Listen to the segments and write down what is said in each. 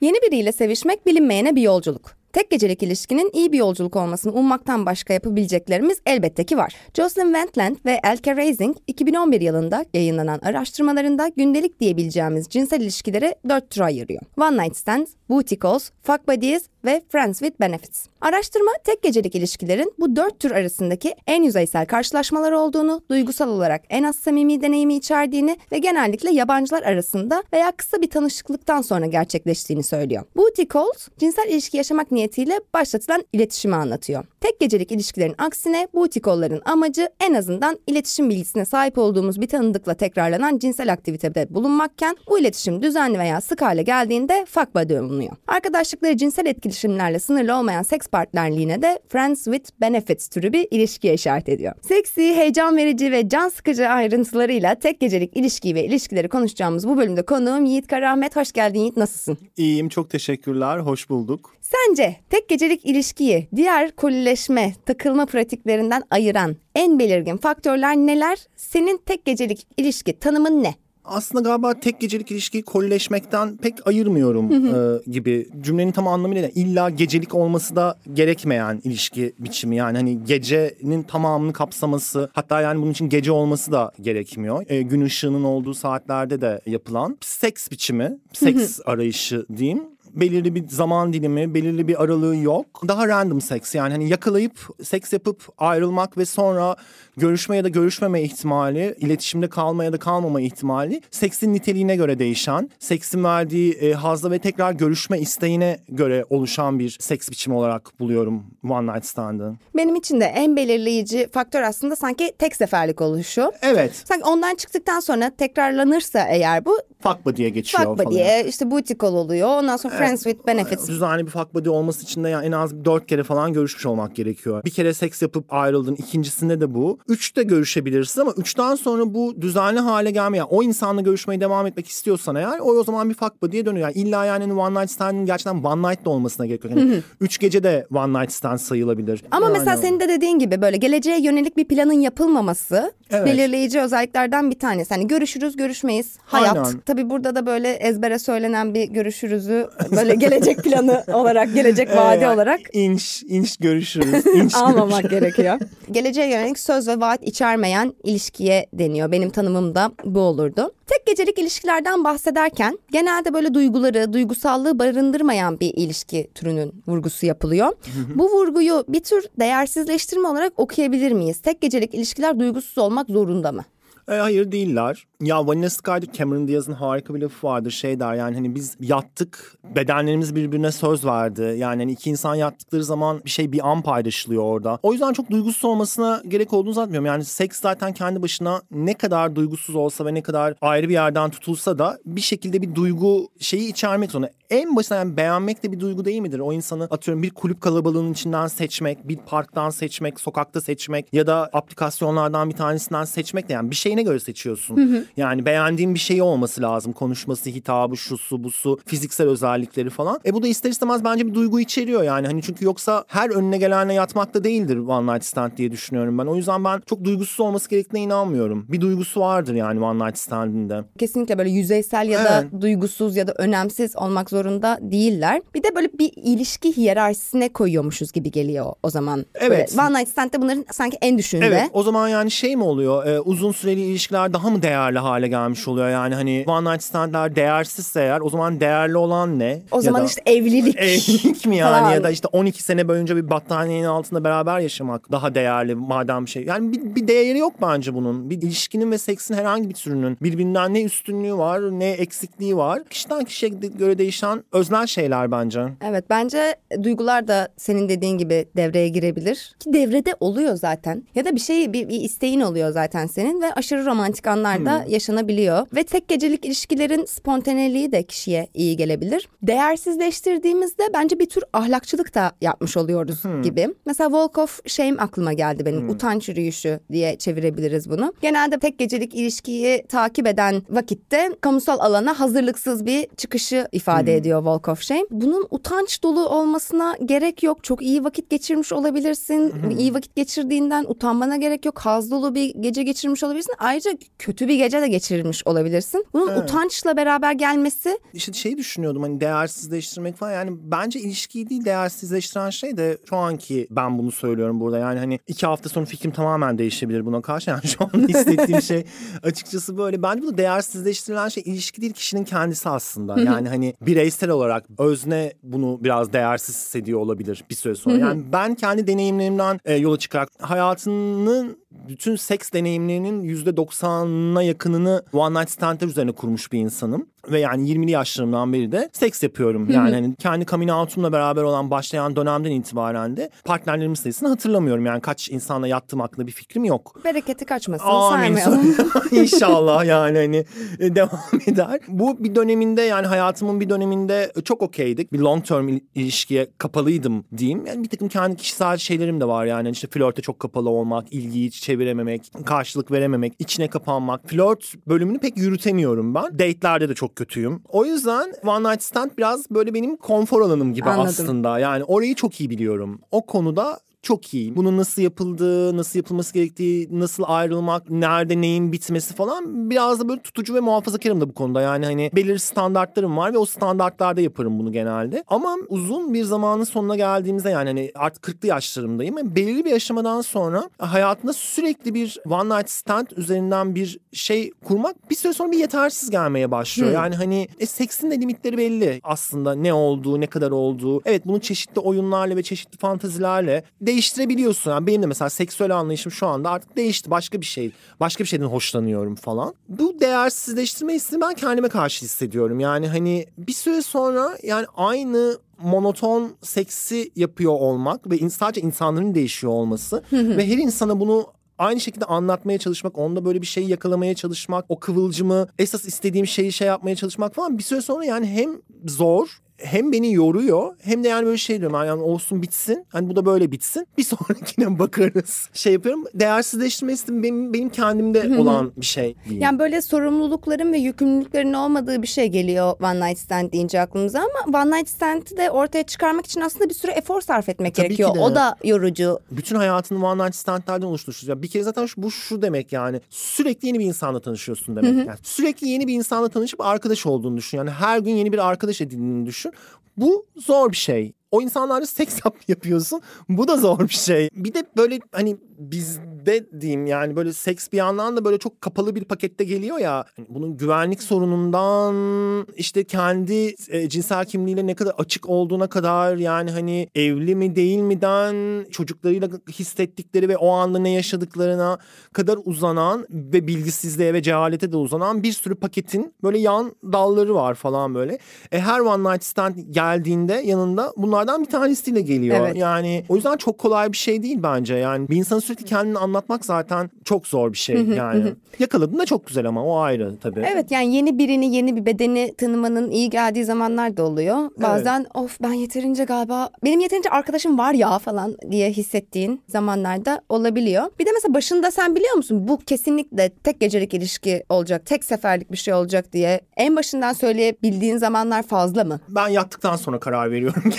Yeni biriyle sevişmek bilinmeyene bir yolculuk. Tek gecelik ilişkinin iyi bir yolculuk olmasını ummaktan başka yapabileceklerimiz elbette ki var. Jocelyn Wentland ve Elke Raising 2011 yılında yayınlanan araştırmalarında gündelik diyebileceğimiz cinsel ilişkileri dört tura ayırıyor. One night stands, booty calls, fuck buddies ve friends with benefits. Araştırma tek gecelik ilişkilerin bu dört tür arasındaki en yüzeysel karşılaşmalar olduğunu, duygusal olarak en az samimi deneyimi içerdiğini ve genellikle yabancılar arasında veya kısa bir tanışıklıktan sonra gerçekleştiğini söylüyor. Booty calls, cinsel ilişki yaşamak niyetiyle başlatılan iletişimi anlatıyor. Tek gecelik ilişkilerin aksine booty call'ların amacı en azından iletişim bilgisine sahip olduğumuz bir tanıdıkla tekrarlanan cinsel aktivitede bulunmakken bu iletişim düzenli veya sık hale geldiğinde fuck buddy bulunuyor. Arkadaşlıkları cinsel etkileşimlerle sınırlı olmayan seks partnerliğine de friends with benefits türü bir ilişkiye işaret ediyor. Seksi, heyecan verici ve can sıkıcı ayrıntılarıyla tek gecelik ilişkiyi ve ilişkileri konuşacağımız bu bölümde konuğum Yiğit Karahmet. Hoş geldin Yiğit, nasılsın? İyiyim, çok teşekkürler, hoş bulduk. Sence tek gecelik ilişkiyi diğer kolileşme, takılma pratiklerinden ayıran en belirgin faktörler neler? Senin tek gecelik ilişki tanımın ne? Aslında galiba tek gecelik ilişkiyi kolileşmekten pek ayırmıyorum e, gibi. Cümlenin tam anlamıyla illa gecelik olması da gerekmeyen ilişki biçimi. Yani hani gecenin tamamını kapsaması hatta yani bunun için gece olması da gerekmiyor. E, gün ışığının olduğu saatlerde de yapılan seks biçimi, seks arayışı diyeyim belirli bir zaman dilimi, belirli bir aralığı yok. Daha random seks yani hani yakalayıp seks yapıp ayrılmak ve sonra görüşme ya da görüşmeme ihtimali, iletişimde kalma ya da kalmama ihtimali seksin niteliğine göre değişen, seksin verdiği e, hazla ve tekrar görüşme isteğine göre oluşan bir seks biçimi olarak buluyorum one night stand'ı. Benim için de en belirleyici faktör aslında sanki tek seferlik oluşu. Evet. Sanki ondan çıktıktan sonra tekrarlanırsa eğer bu fuck buddy'ye geçiyor fuck buddy'ye işte booty call oluyor. Ondan sonra friends with benefits. Düzenli bir fuck buddy olması için de yani en az dört kere falan görüşmüş olmak gerekiyor. Bir kere seks yapıp ayrıldın. ikincisinde de bu. Üçte görüşebilirsin ama üçten sonra bu düzenli hale gelmiyor. Yani o insanla görüşmeye devam etmek istiyorsan eğer o o zaman bir fuck buddy'ye dönüyor. Yani illa yani one night stand'in gerçekten one night de olmasına gerek yok. Yani üç gece de one night stand sayılabilir. Ama yani... mesela senin de dediğin gibi böyle geleceğe yönelik bir planın yapılmaması evet. belirleyici özelliklerden bir tanesi. Hani görüşürüz görüşmeyiz hayat. Aynen. Tabii burada da böyle ezbere söylenen bir görüşürüzü böyle gelecek planı olarak gelecek vaadi evet, olarak. inş inş görüşürüz. Inş Almamak gerekiyor. Geleceğe yönelik söz ve vaat içermeyen ilişkiye deniyor. Benim tanımım da bu olurdu. Tek gecelik ilişkilerden bahsederken genelde böyle duyguları, duygusallığı barındırmayan bir ilişki türünün vurgusu yapılıyor. Bu vurguyu bir tür değersizleştirme olarak okuyabilir miyiz? Tek gecelik ilişkiler duygusuz olmak zorunda mı? E, hayır değiller. Ya Vanilla Sky'da Cameron Diaz'ın harika bir lafı vardır şey der yani hani biz yattık bedenlerimiz birbirine söz verdi. Yani hani iki insan yattıkları zaman bir şey bir an paylaşılıyor orada. O yüzden çok duygusuz olmasına gerek olduğunu zannetmiyorum. Yani seks zaten kendi başına ne kadar duygusuz olsa ve ne kadar ayrı bir yerden tutulsa da bir şekilde bir duygu şeyi içermek zorunda. En başına yani beğenmek de bir duygu değil midir? O insanı atıyorum bir kulüp kalabalığının içinden seçmek, bir parktan seçmek, sokakta seçmek ya da aplikasyonlardan bir tanesinden seçmek de yani bir şeyine göre seçiyorsun. Hı hı. Yani beğendiğin bir şey olması lazım. Konuşması, hitabı, şusu, busu, fiziksel özellikleri falan. E bu da ister istemez bence bir duygu içeriyor yani. Hani çünkü yoksa her önüne gelenle yatmak da değildir one night stand diye düşünüyorum ben. O yüzden ben çok duygusuz olması gerektiğine inanmıyorum. Bir duygusu vardır yani one night stand'inde. Kesinlikle böyle yüzeysel ya da evet. duygusuz ya da önemsiz olmak zorunda değiller. Bir de böyle bir ilişki hiyerarşisine koyuyormuşuz gibi geliyor o zaman. Evet. Böyle one night stand'de bunların sanki en düşünde. Evet o zaman yani şey mi oluyor? E, uzun süreli geceli ilişkiler daha mı değerli hale gelmiş oluyor? Yani hani one night standler değersizse eğer o zaman değerli olan ne? O Ya zaman da- işte evlilik. Evlilik mi yani falan. ya da işte 12 sene boyunca bir battaniyenin altında beraber yaşamak daha değerli madem şey. Yani bir, bir değeri yok bence bunun. Bir ilişkinin ve seksin herhangi bir türünün birbirinden ne üstünlüğü var ne eksikliği var. Kişiden kişiye göre değişen öznel şeyler bence. Evet bence duygular da senin dediğin gibi devreye girebilir. Ki devrede oluyor zaten. Ya da bir şey bir, bir isteğin oluyor zaten senin ve aşırı romantik anlar da yaşanabiliyor. Ve tek gecelik ilişkilerin spontaneliği de kişiye iyi gelebilir. Değersizleştirdiğimizde bence bir tür ahlakçılık da yapmış oluyoruz gibi. Mesela Walk of Shame aklıma geldi benim. Utanç yürüyüşü diye çevirebiliriz bunu. Genelde tek gecelik ilişkiyi takip eden vakitte kamusal alana hazırlıksız bir çıkışı ifade ediyor Walk of Shame. Bunun utanç dolu olmasına gerek yok. Çok iyi vakit geçirmiş olabilirsin. İyi vakit geçirdiğinden utanmana gerek yok. Haz dolu bir gece geçirmiş olabilirsin. Ayrıca kötü bir gece de geçirmiş olabilirsin. Bunun utançla beraber gelmesi İşte şey düşünüyordum hani değersizleştirmek falan. Yani bence ilişkiyi değil değersizleştiren şey de şu anki ben bunu söylüyorum burada. Yani hani iki hafta sonra fikrim tamamen değişebilir buna karşı. Yani şu anda hissettiğim şey açıkçası böyle. Bence bu değersizleştirilen şey ilişki değil kişinin kendisi aslında. Yani hani bireysel olarak özne bunu biraz değersiz hissediyor olabilir bir süre sonra. Yani ben kendi deneyimlerimden e, yola çıkarak hayatının bütün seks deneyimlerinin yüzde doksanına yakınını one night standler üzerine kurmuş bir insanım. Ve yani 20'li yaşlarımdan beri de seks yapıyorum. Yani hani kendi coming out'umla beraber olan başlayan dönemden itibaren de partnerlerimin sayısını hatırlamıyorum. Yani kaç insanla yattığım hakkında bir fikrim yok. bereketi kaçmasın Amin. saymayalım. İnşallah yani hani e, devam eder. Bu bir döneminde yani hayatımın bir döneminde çok okeydik. Bir long term il- ilişkiye kapalıydım diyeyim. Yani bir takım kendi kişisel şeylerim de var yani. İşte flörte çok kapalı olmak, ilgiyi çevirememek, karşılık verememek, içine kapanmak. Flört bölümünü pek yürütemiyorum ben. Date'lerde de çok kötüyüm. O yüzden One Night Stand biraz böyle benim konfor alanım gibi Anladım. aslında. Yani orayı çok iyi biliyorum. O konuda çok iyi. Bunun nasıl yapıldığı, nasıl yapılması gerektiği, nasıl ayrılmak, nerede neyin bitmesi falan biraz da böyle tutucu ve muhafazakarım da bu konuda. Yani hani belirli standartlarım var ve o standartlarda yaparım bunu genelde. Ama uzun bir zamanın sonuna geldiğimizde yani hani artık 40'lı yaşlarımdayım. Yani belirli bir aşamadan sonra hayatında sürekli bir one night stand üzerinden bir şey kurmak bir süre sonra bir yetersiz gelmeye başlıyor. Yani hani e, seksin de limitleri belli aslında ne olduğu, ne kadar olduğu. Evet bunu çeşitli oyunlarla ve çeşitli fantazilerle değiştirebiliyorsun. Yani benim de mesela seksüel anlayışım şu anda artık değişti. Başka bir şey, başka bir şeyden hoşlanıyorum falan. Bu değersizleştirme hissini ben kendime karşı hissediyorum. Yani hani bir süre sonra yani aynı monoton seksi yapıyor olmak ve sadece insanların değişiyor olması ve her insana bunu aynı şekilde anlatmaya çalışmak, onda böyle bir şeyi yakalamaya çalışmak, o kıvılcımı, esas istediğim şeyi şey yapmaya çalışmak falan bir süre sonra yani hem zor hem beni yoruyor hem de yani böyle şey diyorum yani olsun bitsin. Hani bu da böyle bitsin. Bir sonrakine bakarız. Şey yapıyorum. Değersizleştirme istem benim, benim kendimde olan bir şey diyeyim. Yani böyle sorumlulukların ve yükümlülüklerin olmadığı bir şey geliyor One Night Stand deyince aklımıza ama One Night Stand'i de ortaya çıkarmak için aslında bir sürü efor sarf etmek Tabii ki gerekiyor. O da yorucu. bütün hayatını one night standlerden oluşturmuşuz. Ya bir kere zaten şu, bu şu demek yani sürekli yeni bir insanla tanışıyorsun demek. Yani sürekli yeni bir insanla tanışıp arkadaş olduğunu düşün. Yani her gün yeni bir arkadaş edindiğini düşün. Bu zor bir şey. O insanlarla seks yap yapıyorsun. Bu da zor bir şey. Bir de böyle hani bizde diyeyim yani böyle seks bir yandan da böyle çok kapalı bir pakette geliyor ya. Hani bunun güvenlik sorunundan işte kendi e, cinsel kimliğiyle ne kadar açık olduğuna kadar yani hani evli mi değil miden çocuklarıyla hissettikleri ve o anda ne yaşadıklarına kadar uzanan ve bilgisizliğe ve cehalete de uzanan bir sürü paketin böyle yan dalları var falan böyle. E, her one night stand geldiğinde yanında bunlardan bir tanesiyle geliyor. Evet. Yani o yüzden çok kolay bir şey değil bence. Yani bir insanın sürekli kendini anlatmak zaten çok zor bir şey yani. Yakaladığında çok güzel ama o ayrı tabii. Evet yani yeni birini yeni bir bedeni tanımanın iyi geldiği zamanlar da oluyor. Bazen of ben yeterince galiba benim yeterince arkadaşım var ya falan diye hissettiğin zamanlarda olabiliyor. Bir de mesela başında sen biliyor musun bu kesinlikle tek gecelik ilişki olacak, tek seferlik bir şey olacak diye en başından söyleyebildiğin zamanlar fazla mı? Ben yattıktan sonra karar veriyorum.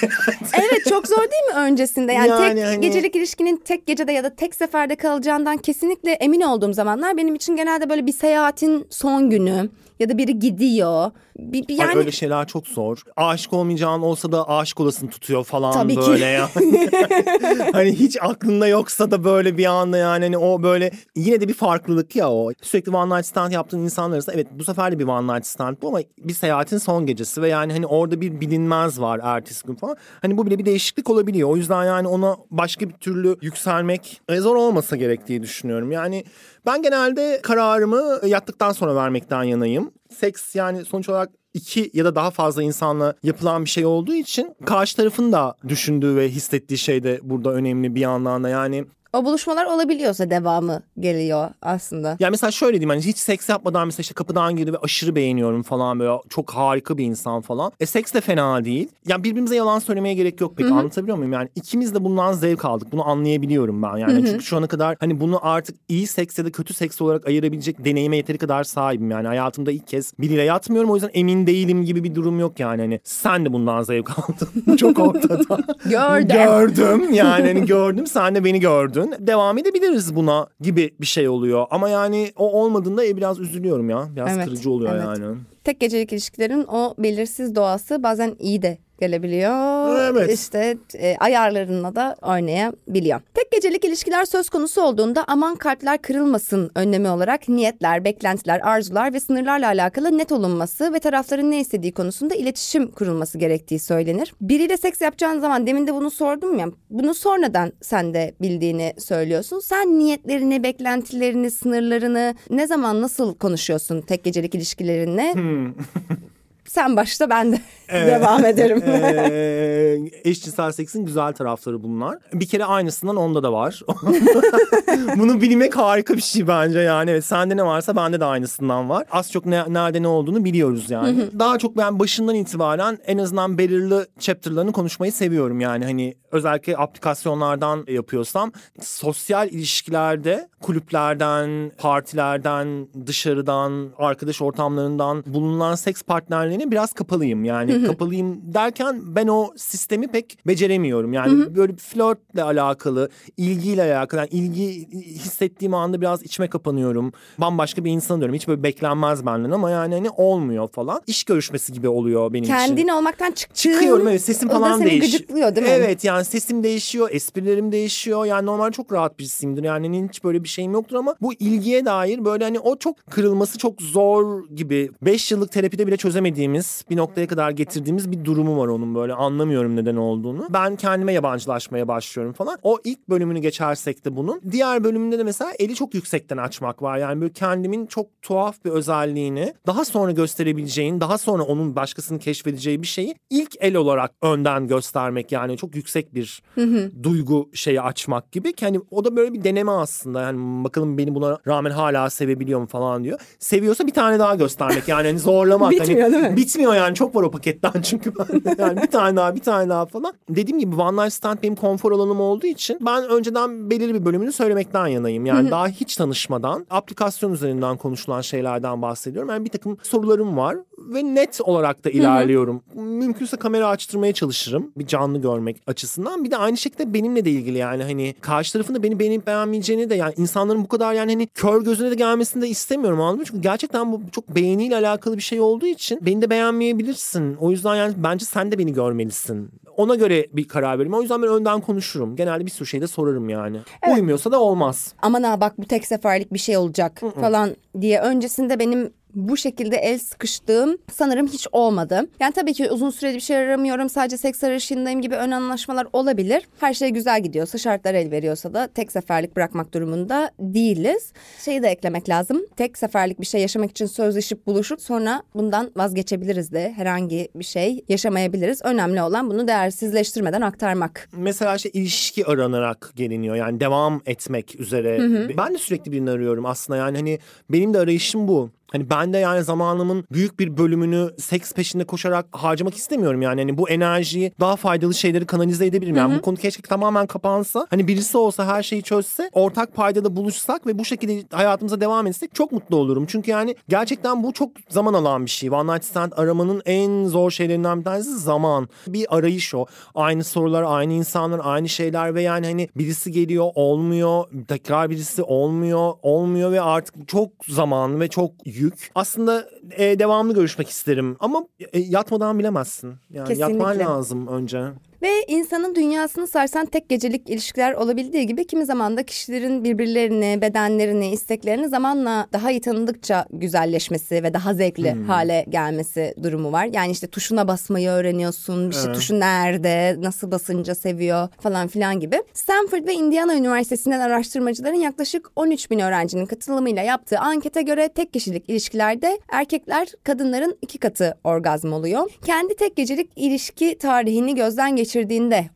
Evet çok zor değil mi öncesinde? Yani, Yani tek hani- gecelik ilişkinin tek gecede ya da tek seferde kalacağından kesinlikle emin olduğum zamanlar benim için genelde böyle bir seyahatin son günü ya da biri gidiyor. Bir, bir Ay, yani öyle şeyler çok zor. Aşık olmayacağın olsa da aşık olasın tutuyor falan Tabii ki. böyle ya. hani hiç aklında yoksa da böyle bir anda yani hani o böyle yine de bir farklılık ya o. Sürekli one night stand yaptığın insanlar arasında evet bu sefer de bir one night stand bu ama bir seyahatin son gecesi ve yani hani orada bir bilinmez var ertesi gün falan. Hani bu bile bir değişiklik olabiliyor. O yüzden yani ona başka bir türlü yükselmek e, zor olmasa gerek diye düşünüyorum. Yani ben genelde kararımı yattıktan sonra vermekten yanayım. Seks yani sonuç olarak iki ya da daha fazla insanla yapılan bir şey olduğu için karşı tarafın da düşündüğü ve hissettiği şey de burada önemli bir yandan da yani o buluşmalar olabiliyorsa devamı geliyor aslında. yani mesela şöyle diyeyim hani hiç seks yapmadan mesela işte kapıdan girdi ve aşırı beğeniyorum falan böyle çok harika bir insan falan. E seks de fena değil. Yani birbirimize yalan söylemeye gerek yok pek anlatabiliyor muyum? Yani ikimiz de bundan zevk aldık. Bunu anlayabiliyorum ben yani. Çünkü şu ana kadar hani bunu artık iyi seks ya da kötü seks olarak ayırabilecek deneyime yeteri kadar sahibim yani. Hayatımda ilk kez biriyle yatmıyorum o yüzden emin değilim gibi bir durum yok yani. Hani sen de bundan zevk aldın. çok ortada. Gördüm. Gördüm yani hani gördüm sen de beni gördün. Devam edebiliriz buna gibi bir şey oluyor. Ama yani o olmadığında e, biraz üzülüyorum ya. Biraz Evet, kırıcı oluyor evet. yani. Tek gecelik ilişkilerin o belirsiz doğası bazen iyi de gelebiliyor. Evet. İşte e, ayarlarına da oynayabiliyor. Tek gecelik ilişkiler söz konusu olduğunda aman kartlar kırılmasın önlemi olarak niyetler, beklentiler, arzular ve sınırlarla alakalı net olunması ve tarafların ne istediği konusunda iletişim kurulması gerektiği söylenir. Biriyle seks yapacağın zaman demin de bunu sordum ya. Bunu sonradan sen de bildiğini söylüyorsun. Sen niyetlerini, beklentilerini, sınırlarını ne zaman nasıl konuşuyorsun tek gecelik ilişkilerinle? Sen başta ben de devam ederim. Ee, eşcinsel seksin güzel tarafları bunlar. Bir kere aynısından onda da var. Bunu bilmek harika bir şey bence yani. Evet, sende ne varsa bende de aynısından var. Az çok ne, nerede ne olduğunu biliyoruz yani. Daha çok ben başından itibaren en azından belirli chapter'larını konuşmayı seviyorum yani. Hani özellikle aplikasyonlardan yapıyorsam sosyal ilişkilerde kulüplerden, partilerden, dışarıdan, arkadaş ortamlarından bulunan seks partnerlerine biraz kapalıyım. Yani kapalıyım derken ben o sistemi pek beceremiyorum. Yani böyle bir flörtle alakalı, ilgiyle alakalı. Yani ilgi hissettiğim anda biraz içime kapanıyorum. Bambaşka bir insan diyorum. Hiç böyle beklenmez benden ama yani hani olmuyor falan. İş görüşmesi gibi oluyor benim için. Kendin olmaktan çıktığın Çıkıyorum evet sesim o da falan seni değişiyor. gıcıklıyor değil mi? Evet yani sesim değişiyor, esprilerim değişiyor. Yani normal çok rahat birisiyimdir. Yani hani hiç böyle bir şeyim yoktur ama bu ilgiye dair böyle hani o çok kırılması çok zor gibi. Beş yıllık terapide bile çözemediğimiz bir noktaya kadar getirdiğimiz bir durumu var onun böyle anlamıyorum neden olduğunu. Ben kendime yabancılaşmaya başlıyorum falan. O ilk bölümünü geçersek de bunun. Diğer bölümünde de mesela eli çok yüksekten açmak var. Yani böyle kendimin çok tuhaf bir özelliğini daha sonra gösterebileceğin, daha sonra onun başkasının keşfedeceği bir şeyi ilk el olarak önden göstermek yani çok yüksek bir duygu şeyi açmak gibi ki hani o da böyle bir deneme aslında yani bakalım beni buna rağmen hala sevebiliyor mu falan diyor. Seviyorsa bir tane daha göstermek yani hani zorlamak. Bitmiyor hani, değil mi? Bitmiyor yani çok var o paketten çünkü ben yani bir tane daha bir tane daha falan. Dediğim gibi One Night Stand benim konfor alanım olduğu için ben önceden belirli bir bölümünü söylemekten yanayım. Yani daha hiç tanışmadan aplikasyon üzerinden konuşulan şeylerden bahsediyorum. Yani bir takım sorularım var ve net olarak da ilerliyorum. Mümkünse kamera açtırmaya çalışırım bir canlı görmek açısından. Bir de aynı şekilde benimle de ilgili yani hani karşı tarafın da beni beğenip beğenmeyeceğini de yani insanların bu kadar yani hani kör gözüne de gelmesini de istemiyorum anladın mı? Çünkü gerçekten bu çok beğeniyle alakalı bir şey olduğu için beni de beğenmeyebilirsin. O yüzden yani bence sen de beni görmelisin. Ona göre bir karar veririm. O yüzden ben önden konuşurum. Genelde bir sürü şey de sorarım yani. Uymuyorsa da olmaz. aman ha bak bu tek seferlik bir şey olacak falan diye öncesinde benim bu şekilde el sıkıştığım sanırım hiç olmadı. Yani tabii ki uzun süreli bir şey aramıyorum. Sadece seks arayışındayım gibi ön anlaşmalar olabilir. Her şey güzel gidiyorsa, şartlar el veriyorsa da tek seferlik bırakmak durumunda değiliz. Şeyi de eklemek lazım. Tek seferlik bir şey yaşamak için sözleşip buluşup sonra bundan vazgeçebiliriz de herhangi bir şey yaşamayabiliriz. Önemli olan bunu değersizleştirmeden aktarmak. Mesela işte ilişki aranarak geliniyor. Yani devam etmek üzere. Ben de sürekli birini arıyorum aslında. Yani hani benim de arayışım bu. Hani ben de yani zamanımın büyük bir bölümünü seks peşinde koşarak harcamak istemiyorum yani. Hani bu enerjiyi daha faydalı şeyleri kanalize edebilirim. Yani bu konu keşke tamamen kapansa. Hani birisi olsa her şeyi çözse ortak paydada buluşsak ve bu şekilde hayatımıza devam etsek çok mutlu olurum. Çünkü yani gerçekten bu çok zaman alan bir şey. One Night Stand aramanın en zor şeylerinden bir tanesi zaman. Bir arayış o. Aynı sorular, aynı insanlar, aynı şeyler ve yani hani birisi geliyor olmuyor. Tekrar birisi olmuyor, olmuyor ve artık çok zaman ve çok yük. Aslında e, devamlı görüşmek isterim ama e, yatmadan bilemezsin. Yani Kesinlikle. yatman lazım önce. Ve insanın dünyasını sarsan tek gecelik ilişkiler olabildiği gibi kimi zaman da kişilerin birbirlerini, bedenlerini, isteklerini zamanla daha iyi tanıdıkça güzelleşmesi ve daha zevkli hale gelmesi durumu var. Yani işte tuşuna basmayı öğreniyorsun, işte Evet. tuşu nerede, nasıl basınca seviyor falan filan gibi. Stanford ve Indiana Üniversitesi'nden araştırmacıların yaklaşık 13 bin öğrencinin katılımıyla yaptığı ankete göre tek kişilik ilişkilerde erkekler kadınların iki katı orgazm oluyor. Kendi tek gecelik ilişki tarihini gözden geçirdiğinde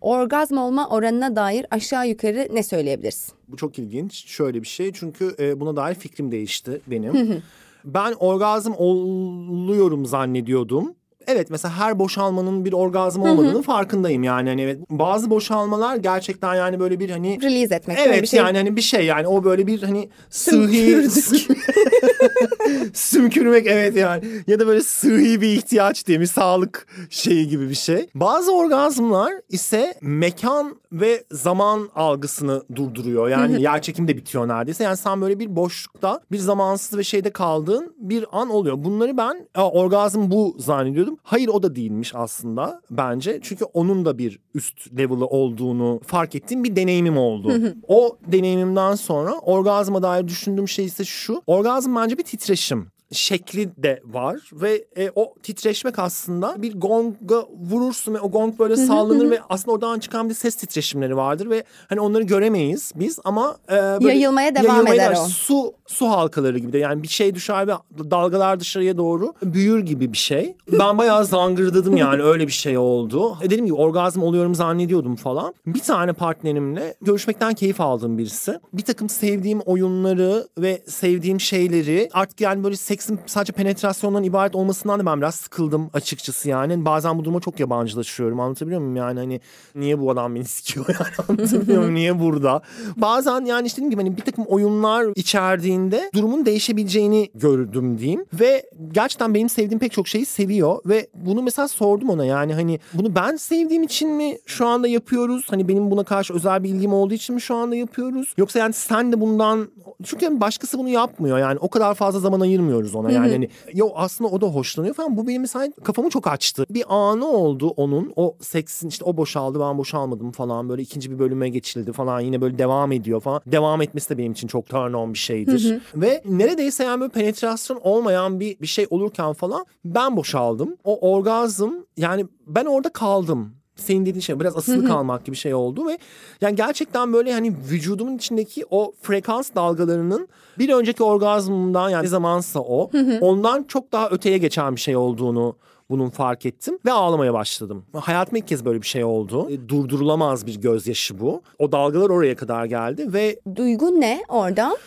orgazm olma oranına dair aşağı yukarı ne söyleyebilirsin? Bu çok ilginç. Şöyle bir şey çünkü e, buna dair fikrim değişti benim. ben orgazm oluyorum zannediyordum. Evet mesela her boşalmanın bir orgazm olmadığının farkındayım yani. Hani evet, bazı boşalmalar gerçekten yani böyle bir hani Release etmek. Evet bir şey. yani hani bir şey yani o böyle bir hani sıhhi sümkürmek evet yani ya da böyle sıhhi bir ihtiyaç diye bir sağlık şeyi gibi bir şey. Bazı orgazmlar ise mekan ve zaman algısını durduruyor. Yani yer çekimi de bitiyor neredeyse. Yani sen böyle bir boşlukta bir zamansız ve şeyde kaldığın bir an oluyor. Bunları ben "Aa, orgazm bu zannediyordum. Hayır o da değilmiş aslında bence. Çünkü onun da bir üst level'ı olduğunu fark ettiğim bir deneyimim oldu. o deneyimimden sonra orgazma dair düşündüğüm şey ise şu. Orgazm bence bir titreşim şekli de var ve e, o titreşmek aslında bir gonga vurursun ve o gong böyle sallanır ve aslında oradan çıkan bir ses titreşimleri vardır ve hani onları göremeyiz biz ama e, böyle Yayılmaya devam eder o. Su su halkaları gibi de yani bir şey düşer ve dalgalar dışarıya doğru büyür gibi bir şey. Ben bayağı zangırdadım yani öyle bir şey oldu. E dediğim gibi orgazm oluyorum zannediyordum falan. Bir tane partnerimle görüşmekten keyif aldığım birisi. Bir takım sevdiğim oyunları ve sevdiğim şeyleri artık yani böyle seksin sadece penetrasyondan ibaret olmasından da ben biraz sıkıldım açıkçası yani. Bazen bu duruma çok yabancılaşıyorum anlatabiliyor muyum yani hani niye bu adam beni sikiyor yani anlatabiliyor muyum niye burada? Bazen yani işte dediğim gibi hani bir takım oyunlar içerdiğinde durumun değişebileceğini gördüm diyeyim. Ve gerçekten benim sevdiğim pek çok şeyi seviyor ve bunu mesela sordum ona yani hani bunu ben sevdiğim için mi şu anda yapıyoruz? Hani benim buna karşı özel bir ilgim olduğu için mi şu anda yapıyoruz? Yoksa yani sen de bundan çünkü yani başkası bunu yapmıyor yani o kadar fazla zaman ayırmıyoruz ona. Yani hani yo aslında o da hoşlanıyor. falan. Bu benim mesela kafamı çok açtı. Bir anı oldu onun. O seksin işte o boşaldı ben boşalmadım falan. Böyle ikinci bir bölüme geçildi falan. Yine böyle devam ediyor falan. Devam etmesi de benim için çok turn on bir şeydir. Ve neredeyse yani böyle penetrasyon olmayan bir, bir şey olurken falan ben boşaldım. O orgazm yani ben orada kaldım senin dediğin şey biraz asılı kalmak gibi şey oldu ve yani gerçekten böyle hani vücudumun içindeki o frekans dalgalarının bir önceki orgazmımdan yani ne zamansa o ondan çok daha öteye geçen bir şey olduğunu bunun fark ettim ve ağlamaya başladım. Hayatımda ilk kez böyle bir şey oldu. E, Durdurulamaz bir gözyaşı bu. O dalgalar oraya kadar geldi ve Duygu ne orada?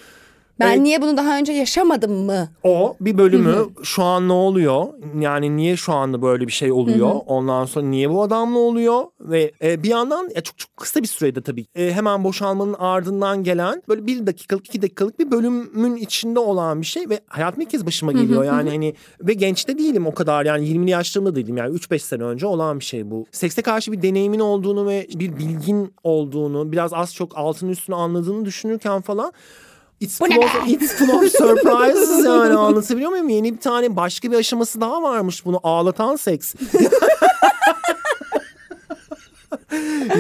Ben Evet. niye bunu daha önce yaşamadım mı? O bir bölümü şu an ne oluyor? Yani niye şu anda böyle bir şey oluyor? Ondan sonra niye bu adamla oluyor? Ve e, bir yandan ya çok çok kısa bir sürede tabii e, hemen boşalmanın ardından gelen böyle bir dakikalık iki dakikalık bir bölümün içinde olan bir şey ve hayatım ilk kez başıma geliyor. yani hani ve genç de değilim o kadar yani 20'li yaşlarımda değilim yani 3-5 sene önce olan bir şey bu. Sekse karşı bir deneyimin olduğunu ve bir bilgin olduğunu biraz az çok altını üstünü anladığını düşünürken falan It's full, of, it's full of surprises yani anlatabiliyor muyum? Yeni bir tane başka bir aşaması daha varmış bunu ağlatan seks.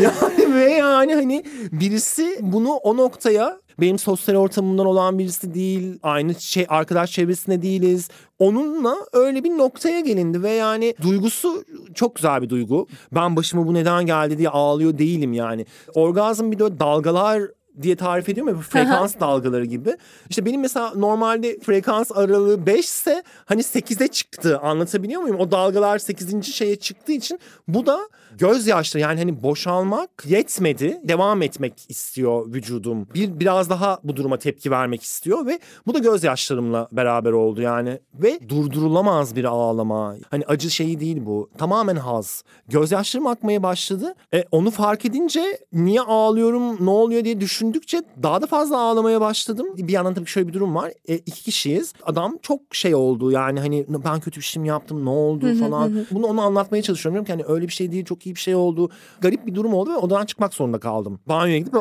yani ve yani hani birisi bunu o noktaya benim sosyal ortamımdan olan birisi değil. Aynı şey arkadaş çevresinde değiliz. Onunla öyle bir noktaya gelindi ve yani duygusu çok güzel bir duygu. Ben başıma bu neden geldi diye ağlıyor değilim yani. Orgazm bir de dalgalar diye tarif ediyorum ya bu frekans dalgaları gibi. İşte benim mesela normalde frekans aralığı 5 ise hani 8'e çıktı anlatabiliyor muyum? O dalgalar 8. şeye çıktığı için bu da gözyaşları yani hani boşalmak yetmedi. Devam etmek istiyor vücudum. Bir biraz daha bu duruma tepki vermek istiyor ve bu da gözyaşlarımla beraber oldu yani. Ve durdurulamaz bir ağlama. Hani acı şeyi değil bu. Tamamen haz. Gözyaşlarım akmaya başladı. E, onu fark edince niye ağlıyorum ne oluyor diye düşündükçe daha da fazla ağlamaya başladım. Bir yandan tabii şöyle bir durum var. E, iki kişiyiz. Adam çok şey oldu yani hani ben kötü bir şey mi yaptım ne oldu falan. Bunu ona anlatmaya çalışıyorum. Diyorum ki hani öyle bir şey değil çok iyi bir şey oldu. Garip bir durum oldu ve odadan çıkmak zorunda kaldım. Banyoya gidip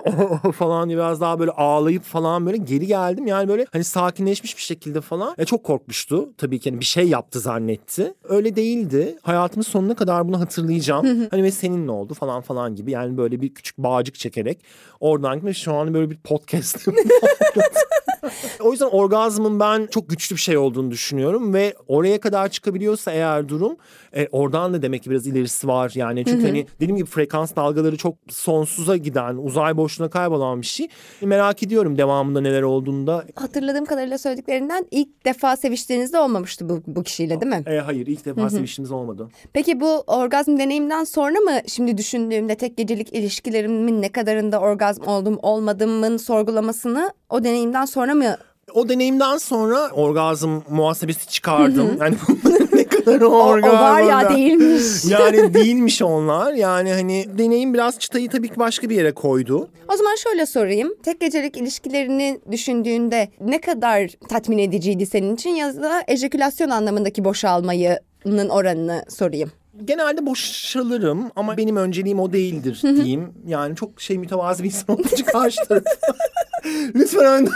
falan diye biraz daha böyle ağlayıp falan böyle geri geldim. Yani böyle hani sakinleşmiş bir şekilde falan. E, çok korkmuştu. Tabii ki hani bir şey yaptı zannetti. Öyle değildi. Hayatımın sonuna kadar bunu hatırlayacağım. hani ve senin ne oldu falan falan gibi. Yani böyle bir küçük bağcık çekerek oradan gitmiş. Şu an böyle bir podcast. o yüzden orgazmın ben çok güçlü bir şey olduğunu düşünüyorum ve oraya kadar çıkabiliyorsa eğer durum e, oradan da demek ki biraz ilerisi var yani çünkü hani dediğim gibi frekans dalgaları çok sonsuza giden uzay boşluğuna kaybolan bir şey merak ediyorum devamında neler olduğunda Hatırladığım kadarıyla söylediklerinden ilk defa seviştiğinizde olmamıştı bu, bu kişiyle değil mi? e, hayır ilk defa seviştiğimiz olmadı. Peki bu orgazm deneyimden sonra mı şimdi düşündüğümde tek gecelik ilişkilerimin ne kadarında orgazm oldum olmadımın sorgulamasını o deneyimden sonra mı O deneyimden sonra orgazm muhasebesi çıkardım. yani ne kadar o, o orgazm. var ya orgazm. değilmiş. yani değilmiş onlar. Yani hani deneyim biraz çıtayı tabii ki başka bir yere koydu. O zaman şöyle sorayım. Tek gecelik ilişkilerini düşündüğünde ne kadar tatmin ediciydi senin için ya da ejekülasyon anlamındaki boşalmayının oranını sorayım. Genelde boşalırım ama benim önceliğim o değildir diyeyim. Yani çok şey mütevazı bir insan olduğu için karşı taraf. lütfen önden,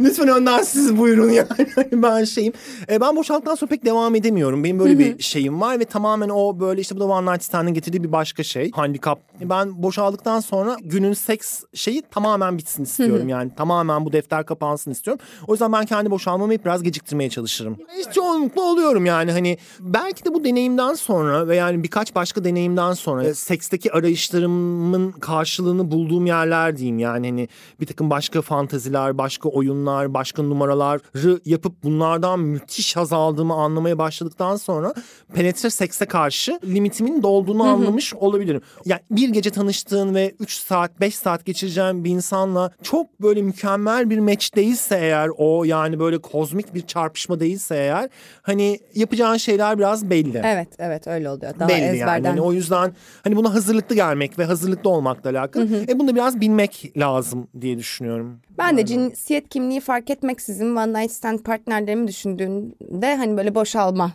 lütfen önden siz buyurun yani. Ben şeyim. E, ben boşalttıktan sonra pek devam edemiyorum. Benim böyle bir şeyim var ve tamamen o böyle işte bu da One Night Stand'ın getirdiği bir başka şey. Handikap. Ben boşaldıktan sonra günün seks şeyi tamamen bitsin istiyorum. yani tamamen bu defter kapansın istiyorum. O yüzden ben kendi boşalmamı hep biraz geciktirmeye çalışırım. İşte çoğunlukla oluyorum yani hani belki de bu deneyimden sonra ve yani birkaç başka deneyimden sonra e, seksteki arayışlarımın karşılığını bulduğum yerler diyeyim. Yani hani bir takım başka fantaziler, başka oyunlar, başka numaraları yapıp bunlardan müthiş haz aldığımı anlamaya başladıktan sonra penetre sekse karşı limitimin dolduğunu anlamış olabilirim. Yani bir gece tanıştığın ve 3 saat 5 saat geçireceğin bir insanla çok böyle mükemmel bir match değilse eğer o yani böyle kozmik bir çarpışma değilse eğer hani yapacağın şeyler biraz belli. Evet evet öyle oluyor. Daha belli yani. ezberden. Hani o yüzden hani buna hazırlıklı gelmek ve hazırlıklı olmakla alakalı. E bunu da biraz bilmek lazım diye düşünüyorum. Ben de cinsiyet kimliği fark etmeksizin one night stand partnerlerimi düşündüğümde hani böyle boşalma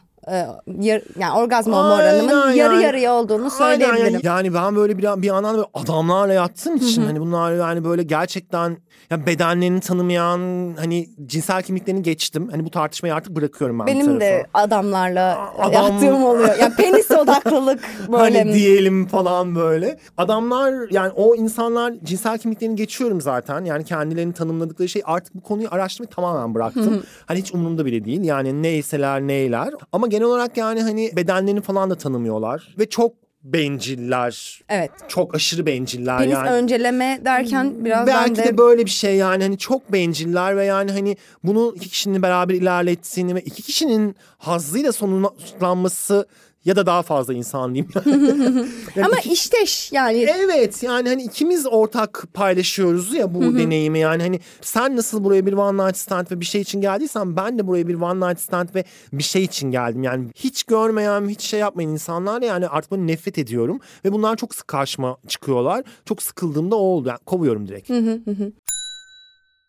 yar- yani orgazm olma Aynen oranımın yarı yani. yarıya olduğunu Aynen söyleyebilirim. yani. Yani ben böyle bir, bir yandan böyle adamlarla yattığım için hani bunlar yani böyle gerçekten ya bedenlerini tanımayan hani cinsel kimliklerini geçtim. Hani bu tartışmayı artık bırakıyorum ben Benim de adamlarla Adam- yattığım oluyor. Yani penis odaklılık böyle hani mi? diyelim falan böyle. Adamlar yani o insanlar cinsel kimliklerini geçiyorum zaten. Yani kendilerini tanımladıkları şey artık bu konuyu araştırmayı tamamen bıraktım. hani hiç umurumda bile değil. Yani neyseler neyler. Ama genel olarak yani hani bedenlerini falan da tanımıyorlar. Ve çok benciller. Evet. Çok aşırı benciller Penis yani. önceleme derken biraz Belki ben de... de, böyle bir şey yani hani çok benciller ve yani hani bunu iki kişinin beraber ilerlettiğini ve iki kişinin hazzıyla sonuçlanması ya da daha fazla insan diyeyim. Yani ama iki- işteş yani Evet yani hani ikimiz ortak paylaşıyoruz ya bu deneyimi yani hani sen nasıl buraya bir one night stand ve bir şey için geldiysen ben de buraya bir one night stand ve bir şey için geldim. Yani hiç görmeyen hiç şey yapmayan insanlar yani artık böyle nefret ediyorum ve bunlar çok sık karşıma çıkıyorlar. Çok sıkıldığımda o oldu yani kovuyorum direkt.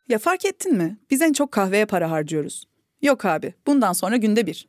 Ya fark ettin mi? Biz en çok kahveye para harcıyoruz. Yok abi, bundan sonra günde bir.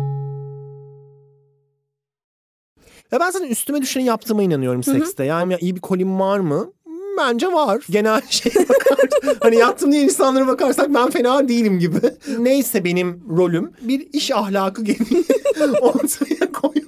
Ya ben zaten üstüme düşeni yaptığıma inanıyorum sekste. Yani ya iyi bir kolim var mı? Bence var. Genel şeye bakar. hani yaptım diye insanlara bakarsak ben fena değilim gibi. Neyse benim rolüm bir iş ahlakı gereği ortaya koyma.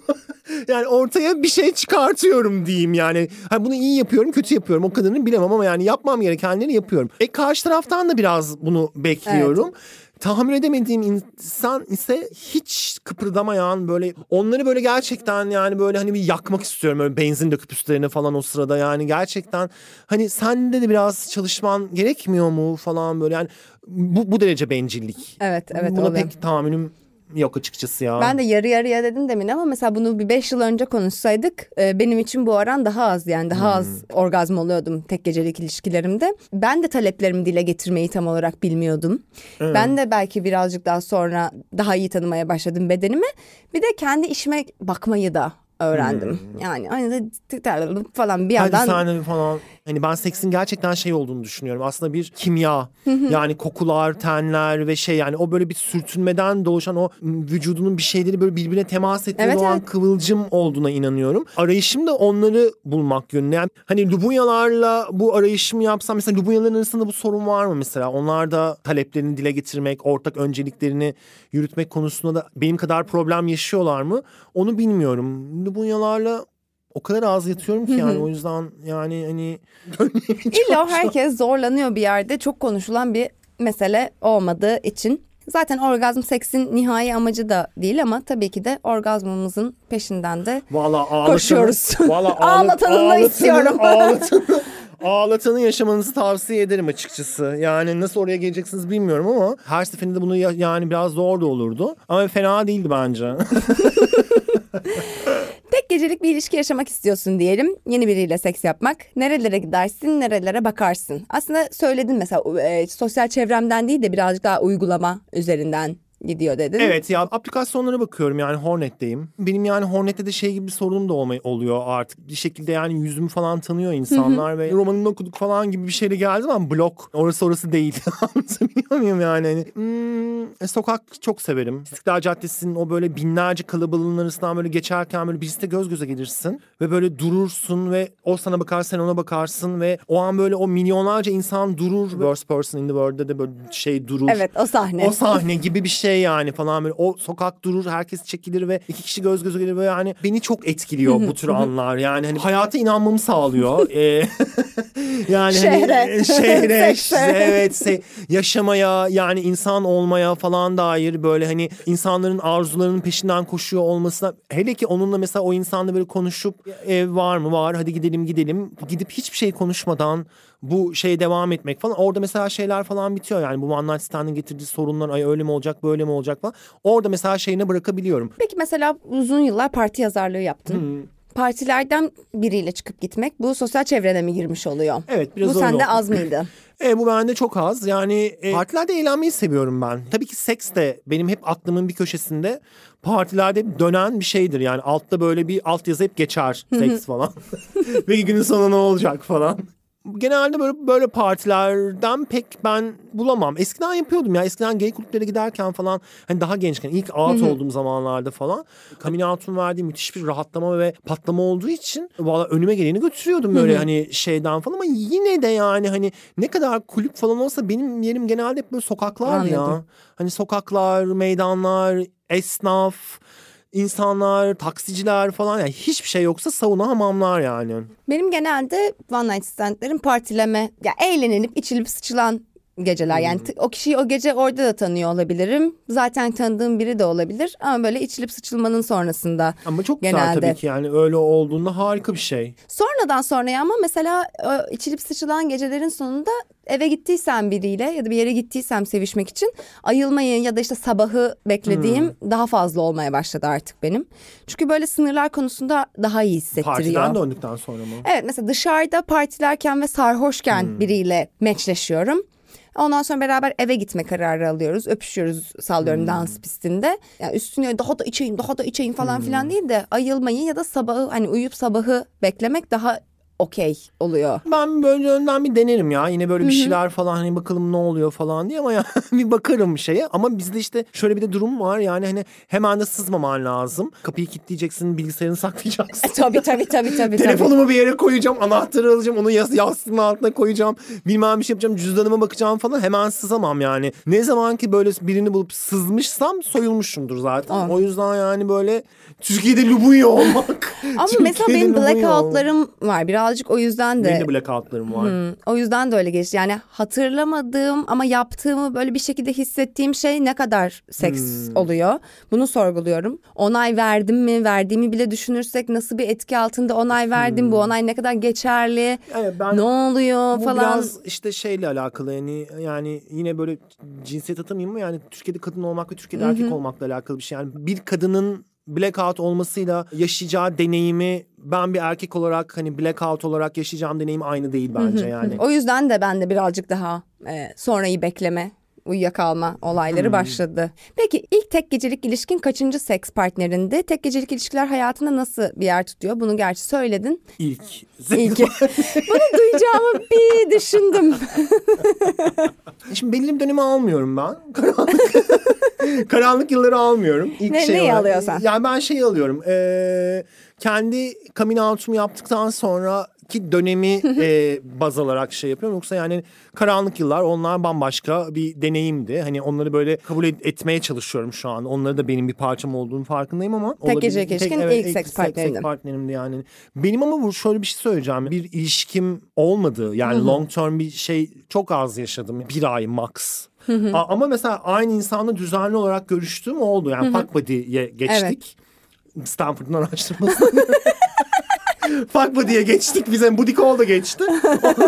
Yani ortaya bir şey çıkartıyorum diyeyim yani. Ha bunu iyi yapıyorum, kötü yapıyorum. O kadarını bilemem ama yani yapmam gerekenleri yapıyorum. E karşı taraftan da biraz bunu bekliyorum. Tahammül edemediğim insan ise hiç kıpırdamayan böyle onları böyle gerçekten yani böyle hani bir yakmak istiyorum böyle benzin döküp üstlerine falan o sırada yani gerçekten hani sende de biraz çalışman gerekmiyor mu falan böyle yani bu, bu derece bencillik. Evet evet Buna oluyor. pek tahammülüm yok açıkçası ya. Ben de yarı yarıya dedim demin ama mesela bunu bir beş yıl önce konuşsaydık e, benim için bu oran daha az yani daha az orgazm oluyordum tek gecelik ilişkilerimde. Ben de taleplerimi dile getirmeyi tam olarak bilmiyordum. Ben de belki birazcık daha sonra daha iyi tanımaya başladım bedenimi. Bir de kendi işime bakmayı da öğrendim. Yani aynı da falan bir Hadi yandan sahne falan. Hani ben seksin gerçekten şey olduğunu düşünüyorum. Aslında bir kimya. yani kokular, tenler ve şey yani o böyle bir sürtünmeden doğuşan o vücudunun bir şeyleri böyle birbirine temas ettiği Evet, o an evet. kıvılcım olduğuna inanıyorum. Arayışım da onları bulmak yönünde. Yani hani Lubunyalarla bu arayışımı yapsam mesela Lubunyaların arasında bu sorun var mı mesela? Onlar da taleplerini dile getirmek, ortak önceliklerini yürütmek konusunda da benim kadar problem yaşıyorlar mı? Onu bilmiyorum. Lubunyalarla o kadar az yatıyorum ki yani o yüzden yani hani İlla herkes zorlanıyor bir yerde. Çok konuşulan bir mesele olmadığı için. Zaten orgazm seksin nihai amacı da değil ama tabii ki de orgazmımızın peşinden de Valla ağlatanı, Koşuyoruz. Valla Ağlatanını da istiyorum. Ağlatanı, ağlatanı yaşamanızı tavsiye ederim açıkçası. Yani nasıl oraya geleceksiniz bilmiyorum ama her seferinde bunu ya- yani biraz zor da olurdu. Ama fena değildi bence. tek gecelik bir ilişki yaşamak istiyorsun diyelim. Yeni biriyle seks yapmak. Nerelere gidersin, nerelere bakarsın. Aslında söyledin mesela e, sosyal çevremden değil de birazcık daha uygulama üzerinden gidiyor dedin. Evet ya aplikasyonlara bakıyorum yani Hornet'teyim. Benim yani Hornet'te de şey gibi bir sorunum da olmay oluyor artık. Bir şekilde yani yüzümü falan tanıyor insanlar ve romanını okuduk falan gibi bir şeyle geldi ama blok orası orası değil. Anlatabiliyor muyum yani? Hani, hmm, e, sokak çok severim. İstiklal Caddesi'nin o böyle binlerce kalabalığın arasından böyle geçerken böyle birisi de göz göze gelirsin ve böyle durursun ve o sana bakar sen ona bakarsın ve o an böyle o milyonlarca insan durur. Worst person in the world'de de böyle şey durur. Evet o sahne. O sahne gibi bir şey yani falan böyle o sokak durur herkes çekilir ve iki kişi göz göze gelir ve yani beni çok etkiliyor bu tür anlar yani hani hayata inanmamı sağlıyor. Ee, yani Şehre. hani şehre Sekse. evet se- yaşamaya yani insan olmaya falan dair böyle hani insanların arzularının peşinden koşuyor olmasına hele ki onunla mesela o insanla böyle konuşup ev var mı var hadi gidelim gidelim gidip hiçbir şey konuşmadan bu şeye devam etmek falan orada mesela şeyler falan bitiyor yani bu one night stand'ın getirdiği sorunlar ay öyle mi olacak böyle mi olacak falan orada mesela şeyine bırakabiliyorum. Peki mesela uzun yıllar parti yazarlığı yaptın. Partilerden biriyle çıkıp gitmek bu sosyal çevrene mi girmiş oluyor? Evet biraz Bu sende oldu. az mıydı? E, bu bende çok az. Yani e, partilerde eğlenmeyi seviyorum ben. Tabii ki seks de benim hep aklımın bir köşesinde partilerde dönen bir şeydir. Yani altta böyle bir alt yazı hep geçer seks falan. Ve günün sonu ne olacak falan. Genelde böyle böyle partilerden pek ben bulamam. Eskiden yapıyordum ya. Eskiden gay kulüplere giderken falan hani daha gençken ilk out olduğum zamanlarda falan coming out'un verdiği müthiş bir rahatlama ve patlama olduğu için valla önüme geleni götürüyordum böyle hani şeyden falan ama yine de yani hani ne kadar kulüp falan olsa benim yerim genelde hep böyle sokaklar ya. Hani sokaklar, meydanlar, esnaf, insanlar, taksiciler falan yani hiçbir şey yoksa sauna hamamlar yani. Benim genelde one night standlerim partileme, ya eğlenilip içilip sıçılan geceler. Yani t- o kişiyi o gece orada da tanıyor olabilirim. Zaten tanıdığım biri de olabilir ama böyle içilip sıçılmanın sonrasında. Ama çok güzel Genelde. tabii ki yani öyle olduğunda harika bir şey. Sonradan sonraya ama mesela o içilip sıçılan gecelerin sonunda eve gittiysem biriyle ya da bir yere gittiysem sevişmek için ayılmayı ya da işte sabahı beklediğim daha fazla olmaya başladı artık benim. Çünkü böyle sınırlar konusunda daha iyi hissettiriyor. Partiden döndükten sonra mı? Evet mesela dışarıda partilerken ve sarhoşken biriyle meçleşiyorum. Ondan sonra beraber eve gitme kararı alıyoruz. Öpüşüyoruz sallıyorum dans pistinde. Yani üstüne daha da içeyim daha da içeyim falan filan değil de ayılmayı ya da sabahı hani uyuyup sabahı beklemek daha okey oluyor. Ben böyle önden bir denerim ya. Yine böyle bir şeyler falan hani bakalım ne oluyor falan diye ama ya bir bakarım şeye. Ama bizde işte şöyle bir de durum var yani hani hemen de sızmaman lazım. Kapıyı kilitleyeceksin, bilgisayarını saklayacaksın. tabii tabii tabii tabii. Telefonumu bir yere koyacağım, anahtarı alacağım, onu yas yastığın altına koyacağım. Bilmem bir şey yapacağım, cüzdanıma bakacağım falan. Hemen sızamam yani. Ne zaman ki böyle birini bulup sızmışsam soyulmuşumdur zaten. Aa. O yüzden yani böyle Türkiye'de Lubunya olmak. Ama mesela benim blackoutlarım var. Birazcık o yüzden de. Benim de blackoutlarım var. Hmm, o yüzden de öyle geçti. Yani hatırlamadığım ama yaptığımı böyle bir şekilde hissettiğim şey ne kadar seks Hmm. oluyor. Bunu sorguluyorum. Onay verdim mi? Verdiğimi bile düşünürsek nasıl bir etki altında onay verdim? Bu onay ne kadar geçerli? Evet, ben ne oluyor Bu falan. biraz işte şeyle alakalı yani yani yine böyle cinsiyet atamayayım mı yani Türkiye'de kadın olmak ve Türkiye'de erkek olmakla alakalı bir şey. Yani bir kadının blackout olmasıyla yaşayacağı deneyimi ben bir erkek olarak hani blackout olarak yaşayacağım deneyim aynı değil bence yani. O yüzden de ben de birazcık daha e, sonrayı bekleme, uyuyakalma olayları Hmm. başladı. Peki ilk tek gecelik ilişkin kaçıncı seks partnerinde? Tek gecelik ilişkiler hayatında nasıl bir yer tutuyor? Bunu gerçi söyledin. İlk. İlk. Bunu duyacağımı bir düşündüm. Şimdi belli bir dönemi almıyorum ben. Karanlık, karanlık yılları almıyorum. İlk Ne- şey neyi olarak- alıyorsan? Yani ben şey alıyorum. Ee, kendi coming out'umu yaptıktan sonra ki dönemi e, baz alarak şey yapıyorum. Yoksa yani karanlık yıllar onlar bambaşka bir deneyimdi. Hani onları böyle kabul et- etmeye çalışıyorum şu an. Onları da benim bir parçam olduğunu farkındayım ama. Tek gecelik olabilir. ilişkin ilk seks partnerindin. partnerimdi yani. Benim ama bu şöyle bir şey söyleyeceğim. Bir ilişkim olmadı. Yani long term bir şey çok az yaşadım. Bir ay max. A- ama mesela aynı insanla düzenli olarak görüştüğüm oldu. Yani fuck buddy'ye geçtik. Stanford'un araştırması. Fuck buddy'ye geçtik. Bize booty call da geçti.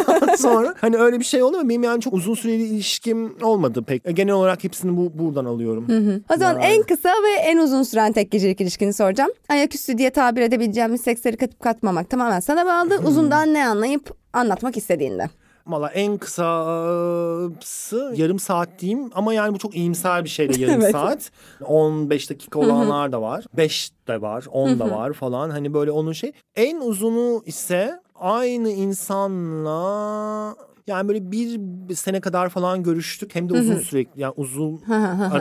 Ondan sonra hani öyle bir şey ama benim yani çok uzun süreli ilişkim olmadı pek. Genel olarak hepsini bu buradan alıyorum. O zaman en kısa ve en uzun süren tek gecelik ilişkini soracağım. Ayaküstü diye tabir edebileceğimiz seksleri katıp katmamak tamamen sana bağlı. Uzundan ne anlayıp anlatmak istediğinde. Valla en kısası yarım saat diyeyim ama yani bu çok iyimser bir şeyle yarım Evet. saat. 15 dakika olanlar da var. 5 de var, 10 da var falan. Hani böyle onun şey. En uzunu ise aynı insanla yani böyle bir sene kadar falan görüştük. Hem de uzun sürekli yani uzun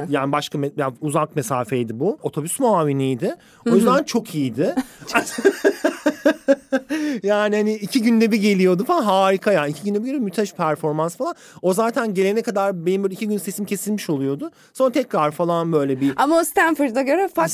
yani başka yani uzak mesafeydi bu. Otobüs muaviniydi. O yüzden çok iyiydi. yani hani iki günde bir geliyordu falan harika yani. iki günde bir geliyor müthiş performans falan. O zaten gelene kadar benim böyle iki gün sesim kesilmiş oluyordu. Sonra tekrar falan böyle bir Ama o Stanford'a göre fuck.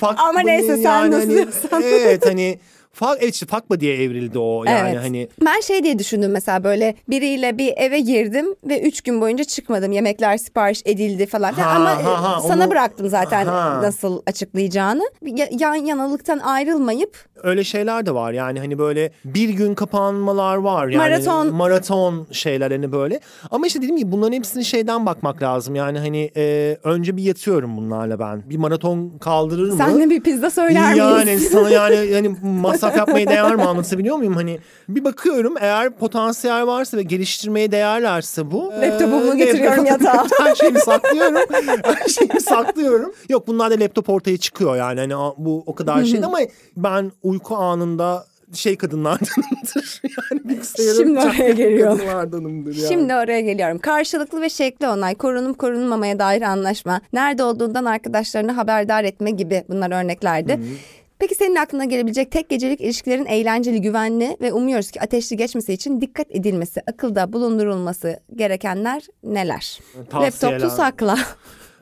Fuck Ama buddy neyse, sen nasıl hani. Evet hani fuck, evet işte fuck diye evrildi o yani evet. hani. Ben şey diye düşündüm mesela böyle biriyle bir eve girdim ve üç gün boyunca çıkmadım. Yemekler sipariş edildi falan. Ha, Ama ha, ha, e, sana onu- bıraktım zaten Ha. nasıl açıklayacağını. Ya- Yan yanalıktan ayrılmayıp öyle şeyler de var yani hani böyle bir gün kapanmalar var yani Maraton. maraton şeyler hani böyle ama işte dediğim gibi bunların hepsini şeyden bakmak lazım yani hani e, önce bir yatıyorum bunlarla ben bir maraton kaldırır mı? senle bir pizza söyler miyiz? Yani sana yani yani masraf yapmaya değer mi anlatabiliyor muyum? Hani bir bakıyorum eğer potansiyel varsa ve geliştirmeye değerlerse bu. Laptopumu e, getiriyorum yatağa. Her şeyimi saklıyorum. Her şeyimi saklıyorum. Yok bunlar da laptop ortaya çıkıyor yani. Hani bu o kadar şey ama ben uyku anında şey kadınlardanımdır. Yani bilgisayarın Şimdi oraya çakmak geliyor. Kadınlardanımdır yani. Şimdi oraya geliyorum. Karşılıklı ve şekli onay, korunup korunmamaya dair anlaşma, nerede olduğundan arkadaşlarını haberdar etme gibi bunlar örneklerdi. Peki senin aklına gelebilecek tek gecelik ilişkilerin eğlenceli, güvenli ve umuyoruz ki ateşli geçmesi için dikkat edilmesi, akılda bulundurulması gerekenler neler? Tavsiyeler. Laptopu sakla.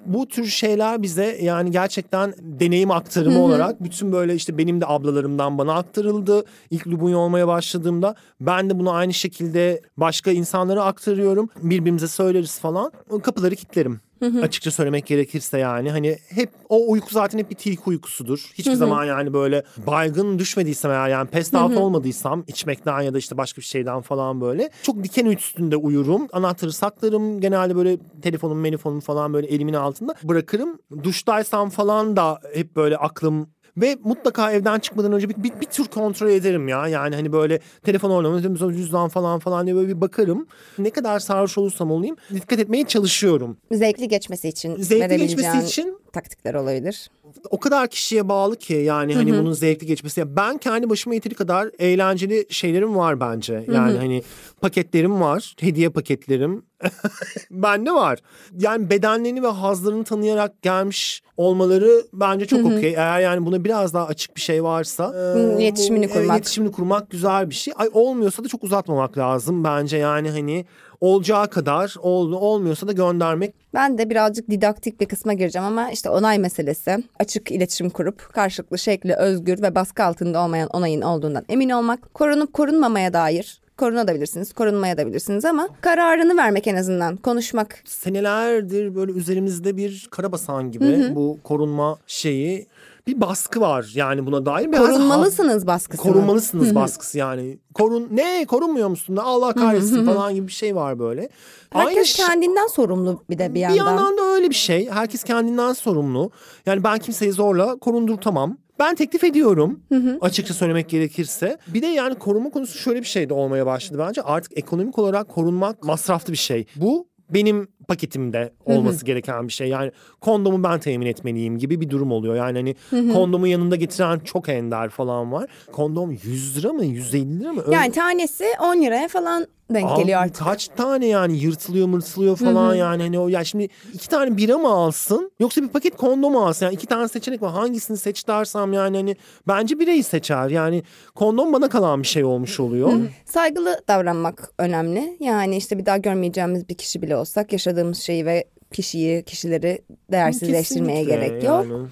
bu tür şeyler bize yani gerçekten deneyim aktarımı olarak bütün böyle işte benim de ablalarımdan bana aktarıldı. İlk Lubunya olmaya başladığımda ben de bunu aynı şekilde başka insanlara aktarıyorum. Birbirimize söyleriz falan. Kapıları kilitlerim. Açıkça söylemek gerekirse yani hani hep o uyku zaten hep bir tilki uykusudur. Hiçbir zaman yani böyle baygın düşmediysem eğer yani pest out olmadıysam içmekten ya da işte başka bir şeyden falan böyle çok diken üstünde uyurum. Anahtarı saklarım. Genelde böyle telefonum, telefonum falan böyle elimin altında bırakırım. Duştaysam falan da hep böyle aklım Ve mutlaka evden çıkmadan önce bir, bir, bir tür kontrol ederim ya. Yani hani böyle telefon oynamam, cüzdan falan falan diye böyle bir bakarım. Ne kadar sarhoş olursam olayım dikkat etmeye çalışıyorum. Zevkli geçmesi için Zevkli geçmesi için taktikler olabilir. o kadar kişiye bağlı ki yani hani bunun zevkli geçmesi. Ben kendi başıma yeteri kadar eğlenceli şeylerim var bence. Yani hani paketlerim var, hediye paketlerim. Bende var. Yani bedenlerini ve hazlarını tanıyarak gelmiş olmaları bence çok okey. Eğer yani buna biraz daha açık bir şey varsa. Bunun e, iletişimini bu- kurmak. iletişimini kurmak güzel bir şey. Ay olmuyorsa da çok uzatmamak lazım bence. Yani hani olacağı kadar oldu olmuyorsa da göndermek Ben de birazcık didaktik bir kısma gireceğim ama işte onay meselesi. Açık iletişim kurup karşılıklı şekli özgür ve baskı altında olmayan onayın olduğundan emin olmak. Korunup korunmamaya dair korunabilirsiniz, korunmaya da bilirsiniz ama kararını vermek en azından konuşmak. senelerdir böyle üzerimizde bir karabasan gibi bu korunma şeyi bir baskı var yani buna dair. Biraz Korunmalısınız baskısı. Korunmalısınız baskısı yani. Korun ne korunmuyor musun da Allah kahretsin falan gibi bir şey var böyle. Herkes şey- kendinden sorumlu bir de bir bir yandan. yandan da öyle bir şey. Herkes kendinden sorumlu. Yani ben kimseyi zorla korundurtamam. Ben teklif ediyorum açıkça söylemek gerekirse. Bir de yani korunma konusu şöyle bir şey de olmaya başladı bence. Artık ekonomik olarak korunmak masraflı bir şey. Bu benim paketimde olması gereken bir şey. Yani kondomu ben temin etmeliyim gibi bir durum oluyor. Yani hani kondomu yanında getiren çok ender falan var. Kondom 100 lira mı 150 lira mı? Öyle- Yani tanesi 10 liraya falan denk Abi geliyor artık. Kaç tane yani yırtılıyor mırtılıyor falan yani hani o ya şimdi iki tane bira mı alsın yoksa bir paket kondom alsın yani iki tane seçenek var hangisini seç dersem yani hani bence birayı seçer yani kondom bana kalan bir şey olmuş oluyor. Saygılı davranmak önemli. Yani işte bir daha görmeyeceğimiz bir kişi bile olsak yaşadığımız şeyi ve kişiyi, kişileri değersizleştirmeye Kesinlikle gerek yok. yani.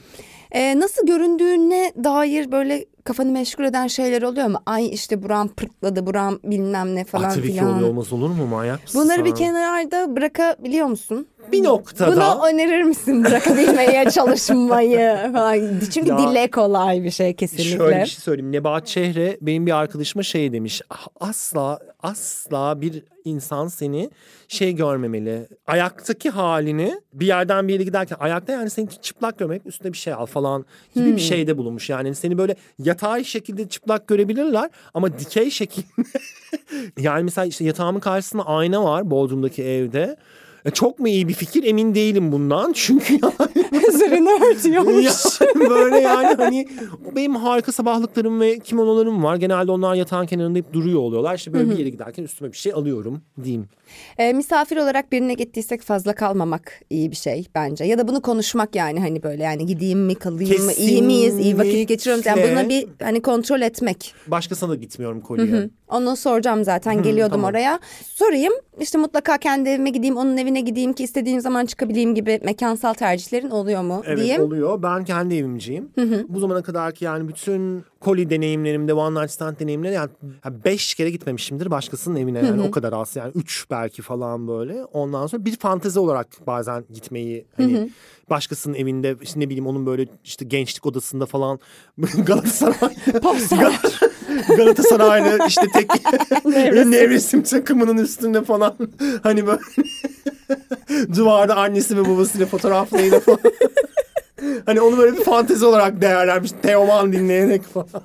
Ee, nasıl göründüğüne dair böyle kafanı meşgul eden şeyler oluyor mu? Ay işte buram pırtladı, buram bilmem ne falan Ah, tabii ki filan. oluyor olmaz olur mu manyak mısın Bunları bir kenarda bırakabiliyor musun? Bir noktada Bunu önerir misin bırakabilmeye çalışmayı falan. Çünkü Ya, dile kolay bir şey kesinlikle. Şöyle bir şey söyleyeyim. Nebahat Çehre benim bir arkadaşıma şey demiş. "Ah, Asla asla bir insan seni şey görmemeli. Ayaktaki halini bir yerden bir yere giderken ayakta yani seni çıplak görmek üstüne bir şey al falan gibi Hmm. bir şeyde bulunmuş. Yani seni böyle yatay şekilde çıplak görebilirler ama dikey şekilde yani mesela işte yatağımın karşısında ayna var Bodrum'daki evde. E, Çok mu iyi bir fikir emin değilim bundan. Çünkü yani Üzerine örtüyormuş. yani böyle yani hani benim harika sabahlıklarım ve kimonolarım var. Genelde onlar yatağın kenarında hep duruyor oluyorlar. İşte böyle bir yere giderken üstüme bir şey alıyorum diyeyim. Ee, misafir olarak birine gittiysek fazla kalmamak iyi bir şey bence. Ya da bunu konuşmak yani hani böyle yani gideyim mi kalayım mı iyi miyiz iyi vakit geçiriyoruz. Yani Kesinlikle. buna bir hani kontrol etmek. Başkasına da gitmiyorum kolye. Onu soracağım zaten geliyordum tamam. oraya. Sorayım işte mutlaka kendi evime gideyim onun evine gideyim ki istediğim zaman çıkabileyim gibi mekansal tercihlerin oluyor mu Evet diyeyim. oluyor. Ben kendi evimciyim. Bu zamana kadar ki yani bütün koli deneyimlerimde, one night stand deneyimleri yani ya beş kere gitmemişimdir başkasının evine yani o kadar az yani üç belki falan böyle. Ondan sonra bir fantezi olarak bazen gitmeyi hani başkasının evinde işte ne bileyim onun böyle işte gençlik odasında falan Galatasaray Galatasaraylı işte tek nevresim takımının üstünde falan hani böyle duvarda annesi ve babasıyla fotoğraflarıyla falan. hani onu böyle bir fantezi olarak değerlenmiş. Teoman dinleyerek falan.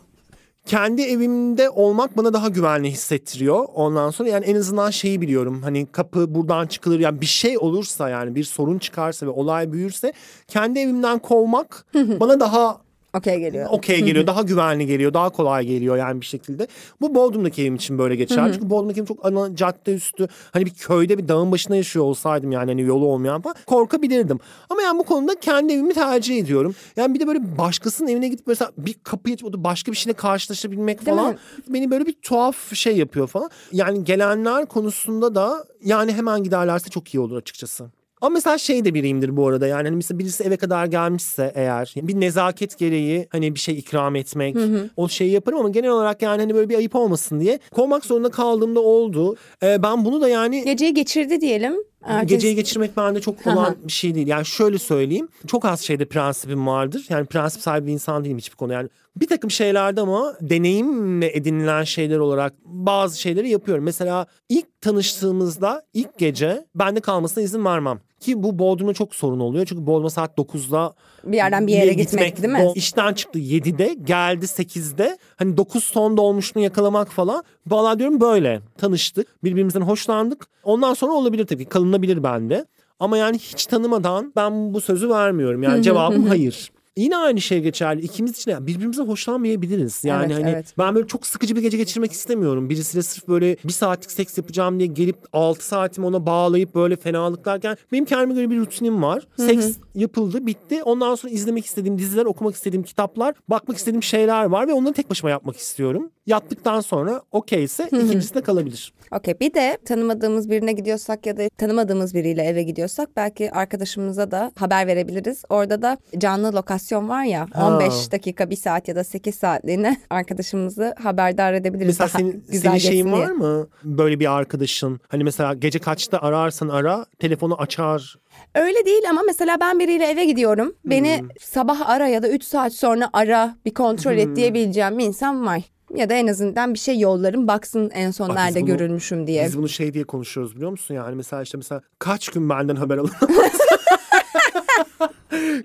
Kendi evimde olmak bana daha güvenli hissettiriyor. Ondan sonra yani en azından şeyi biliyorum. Hani kapı buradan çıkılır. Yani bir şey olursa yani bir sorun çıkarsa ve olay büyürse kendi evimden kovmak bana daha Okey geliyor. okey geliyor. daha güvenli geliyor. Daha kolay geliyor yani bir şekilde. Bu Bodrum'daki evim için böyle geçer. Çünkü Bodrum'daki evim çok ana cadde üstü. Hani bir köyde bir dağın başına yaşıyor olsaydım yani hani yolu olmayan falan korkabilirdim. Ama yani bu konuda kendi evimi tercih ediyorum. Yani bir de böyle başkasının evine gidip mesela bir kapıyı açıp başka bir şeyle karşılaşabilmek Değil falan mi? beni böyle bir tuhaf şey yapıyor falan. Yani gelenler konusunda da yani hemen giderlerse çok iyi olur açıkçası. Ama mesela şey de biriyimdir bu arada yani hani mesela birisi eve kadar gelmişse eğer bir nezaket gereği hani bir şey ikram etmek o şeyi yaparım ama genel olarak yani hani böyle bir ayıp olmasın diye kovmak zorunda kaldığımda oldu. Ee, ben bunu da yani Geceyi geçirdi diyelim Ertesi- Geceyi geçirmek bende çok olan bir şey değil. Yani şöyle söyleyeyim. Çok az şeyde prensibim vardır. Yani prensip sahibi bir insan değilim hiçbir konu. Yani bir takım şeylerde ama deneyimle edinilen şeyler olarak bazı şeyleri yapıyorum. Mesela ilk tanıştığımızda ilk gece bende kalmasına izin vermem. Ki bu Bodrum'da çok sorun oluyor. Çünkü Bodrum'a saat 9'da Bir yerden bir yere gitmek, değil mi? İşten çıktı 7'de geldi 8'de. Hani 9 son dolmuşunu yakalamak falan. Valla diyorum böyle tanıştık. Birbirimizden hoşlandık. Ondan sonra olabilir tabii kalınabilir bende. Ama yani hiç tanımadan ben bu sözü vermiyorum. Yani cevabım hayır. Yine aynı şey geçerli. İkimiz için de birbirimizden hoşlanmayabiliriz. Yani Evet, hani evet. ben böyle çok sıkıcı bir gece geçirmek istemiyorum. Birisiyle sırf böyle bir saatlik seks yapacağım diye gelip 6 saatimi ona bağlayıp böyle fenalıklarken benim kendime göre bir rutinim var. Seks yapıldı, bitti. Ondan sonra izlemek istediğim diziler, okumak istediğim kitaplar, bakmak istediğim şeyler var ve onları tek başıma yapmak istiyorum. Yattıktan sonra okeyse ikincisi de kalabilir. Okey bir de tanımadığımız birine gidiyorsak ya da tanımadığımız biriyle eve gidiyorsak belki arkadaşımıza da haber verebiliriz. Orada da canlı lokasyon var ya Ha. 15 dakika, 1 saat ya da 8 saatliğine arkadaşımızı haberdar edebiliriz. Mesela Daha senin, senin şeyin diye. var mı? Böyle bir arkadaşın. Hani mesela gece kaçta ararsan ara, telefonu açar. Öyle değil ama mesela ben biriyle eve gidiyorum. Beni sabah ara ya da 3 saat sonra ara bir kontrol et diyebileceğim bir insan var. Ya da en azından bir şey yollarım baksın en son Bak nerede bunu- görülmüşüm diye. Biz bunu şey diye konuşuyoruz biliyor musun? Yani mesela işte mesela kaç gün benden haber alamazsın?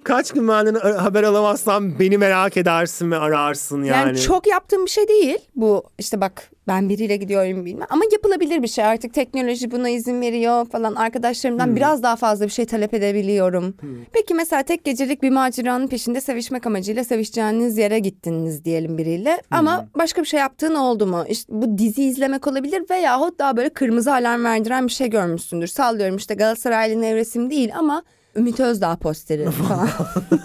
kaç gün benden haber alamazsam beni merak edersin ve ararsın yani. Yani çok yaptığım bir şey değil. Bu işte bak ben biriyle gidiyorum bilmem. Ama yapılabilir bir şey artık teknoloji buna izin veriyor falan. Arkadaşlarımdan Hmm. biraz daha fazla bir şey talep edebiliyorum. Peki mesela tek gecelik bir maceranın peşinde sevişmek amacıyla sevişeceğiniz yere gittiniz diyelim biriyle. Ama Hmm. başka bir şey yaptığın oldu mu? İşte bu dizi izlemek olabilir veyahut daha böyle kırmızı alarm verdiren bir şey görmüşsündür. Sallıyorum işte Galatasaraylı nevresim değil ama Ümit Özdağ posteri falan.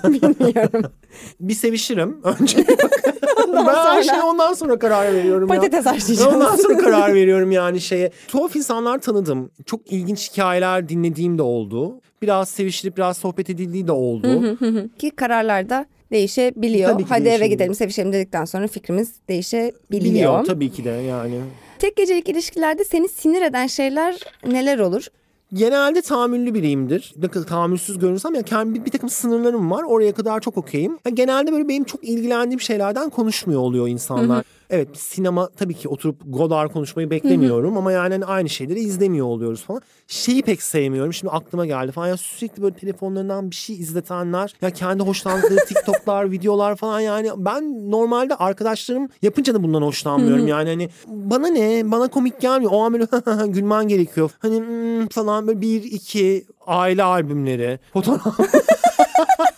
Bilmiyorum. Bir sevişirim önce. ben her şeye ondan sonra karar veriyorum ya. Patates haşlayacağız. Ondan sonra karar veriyorum yani şeye. Tuhaf insanlar tanıdım. Çok ilginç hikayeler dinlediğim de oldu. Biraz sevişilip biraz sohbet edildiği de oldu. Ki kararlarda değişebiliyor. Tabii ki Hadi eve değişebiliyor. gidelim sevişelim dedikten sonra fikrimiz değişebiliyor. Biliyor tabii ki de yani. Tek gecelik ilişkilerde seni sinir eden şeyler neler olur? Genelde tahammüllü biriyimdir. Ne kadar tahammülsüz görünsem ya kendi bir, takım sınırlarım var. Oraya kadar çok okeyim. Genelde böyle benim çok ilgilendiğim şeylerden konuşmuyor oluyor insanlar. Evet sinema tabii ki oturup Godard konuşmayı beklemiyorum ama yani hani aynı şeyleri izlemiyor oluyoruz falan. Şeyi pek sevmiyorum. Şimdi aklıma geldi falan. Ya sürekli böyle telefonlarından bir şey izletenler. Ya kendi hoşlandığı TikTok'lar, videolar falan yani ben normalde arkadaşlarım yapınca da bundan hoşlanmıyorum. yani hani bana ne? Bana komik gelmiyor. O an böyle gülmen gerekiyor. Hani hmm, falan böyle bir iki aile albümleri, fotoğraf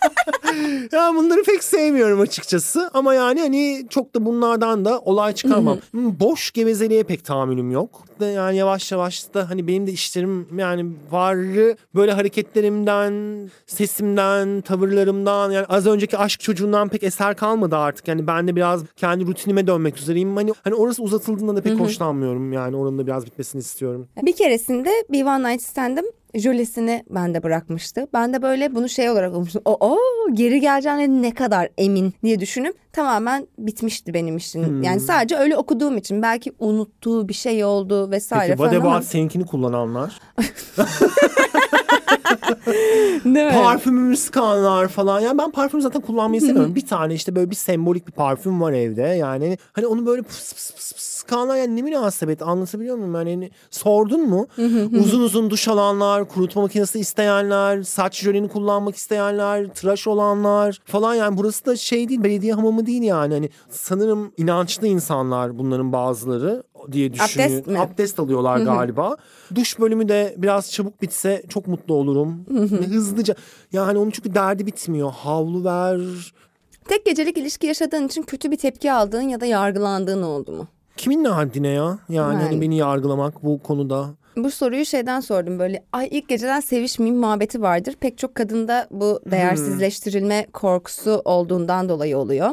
ya bunları pek sevmiyorum açıkçası ama yani hani çok da bunlardan da olay çıkarmam. Hmm, Boş gevezeliğe pek tahammülüm yok. Yani yavaş yavaş da hani benim de işlerim yani varı böyle hareketlerimden, sesimden, tavırlarımdan yani az önceki aşk çocuğundan pek eser kalmadı artık. Yani ben de biraz kendi rutinime dönmek üzereyim. Hani hani orası uzatıldığında da pek hoşlanmıyorum. Yani oranın da biraz bitmesini istiyorum. Bir keresinde bir one night stand'ım jölesini bende bırakmıştı. Ben de böyle bunu şey olarak okumuştum. O o geri geleceğine ne kadar emin diye düşünüp tamamen bitmişti benim için. Yani sadece öyle okuduğum için belki unuttuğu bir şey oldu vesaire Peki falan what ama about seninkini kullananlar? değil mi? Parfümümü sıkanlar falan. Yani ben parfüm zaten kullanmayı seviyorum. bir tane işte böyle bir sembolik bir parfüm var evde. Yani hani onu böyle pıs pıs pıs pıs sıkanlar yani ne münasebet anlatabiliyor muyum? Yani hani sordun mu? uzun uzun duş alanlar, kurutma makinesi isteyenler, saç jöleni kullanmak isteyenler, tıraş olanlar falan. Yani burası da şey değil belediye hamamı değil yani. Hani sanırım inançlı insanlar bunların bazıları diye düşünüyorum. Abdest mi? Abdest alıyorlar galiba. Duş bölümü de biraz çabuk bitse çok mutlu olurum. Ve Hızlıca. Yani onun çünkü derdi bitmiyor. Havlu ver. Tek gecelik ilişki yaşadığın için kötü bir tepki aldığın ya da yargılandığın oldu mu? Kimin ne haddine ya? Yani Yani. hani beni yargılamak bu konuda. Bu soruyu şeyden sordum böyle ay ilk geceden sevişmeyeyim muhabbeti vardır. Pek çok kadında bu değersizleştirilme korkusu olduğundan dolayı oluyor.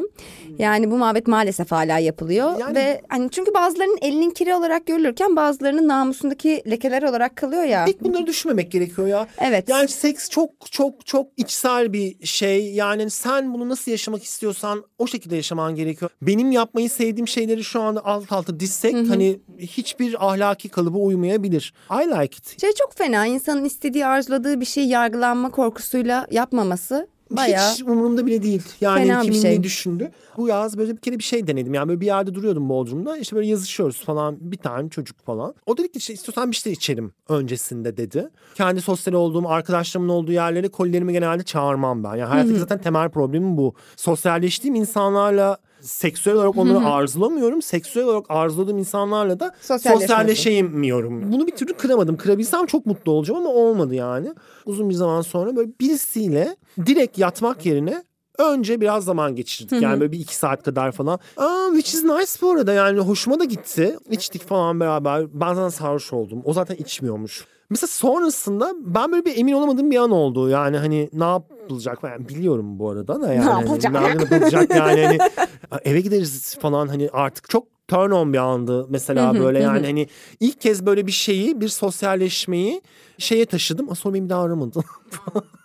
Yani bu muhabbet maalesef hala yapılıyor Yani- ve hani çünkü bazılarının elinin kiri olarak görülürken bazılarının namusundaki lekeler olarak kalıyor ya. Pek bunları düşünmemek gerekiyor ya. Evet. Yani seks çok çok çok içsel bir şey. Yani sen bunu nasıl yaşamak istiyorsan o şekilde yaşaman gerekiyor. Benim yapmayı sevdiğim şeyleri şu anda alt alta dizsek hani hiçbir ahlaki kalıba uymayabilir. I like it. Şey çok fena insanın istediği arzuladığı bir şey yargılanma korkusuyla yapmaması bayağı Hiç umurumda bile değil. Yani Fena bir kimin şey. ne düşündü. Bu yaz böyle bir kere bir şey denedim. Yani böyle bir yerde duruyordum Bodrum'da. İşte böyle yazışıyoruz falan. Bir tane çocuk falan. O dedi ki işte istiyorsan bir şey içerim öncesinde dedi. Kendi sosyal olduğum, arkadaşlarımın olduğu yerlere kolilerimi genelde çağırmam ben. Yani hayattaki zaten temel problemim bu. Sosyalleştiğim insanlarla seksüel olarak onları arzulamıyorum. Seksüel olarak arzuladığım insanlarla da sosyalleşemiyorum. Bunu bir türlü kıramadım. Kırabilsem çok mutlu olacağım ama olmadı yani. Uzun bir zaman sonra böyle birisiyle direkt yatmak yerine önce biraz zaman geçirdik. Yani böyle bir iki saat kadar falan. Aa, which is nice bu arada yani hoşuma da gitti. İçtik falan beraber. Ben zaten sarhoş oldum. O zaten içmiyormuş. Mesela sonrasında ben böyle bir emin olamadığım bir an oldu. Yani hani ne yapılacak ben biliyorum bu arada da yani. Ne Hani yapılacak? ne yapılacak yani hani eve gideriz falan hani artık çok turn on bir andı mesela böyle yani hani ilk kez böyle bir şeyi bir sosyalleşmeyi şeye taşıdım. Sonra beni bir daha aramadı.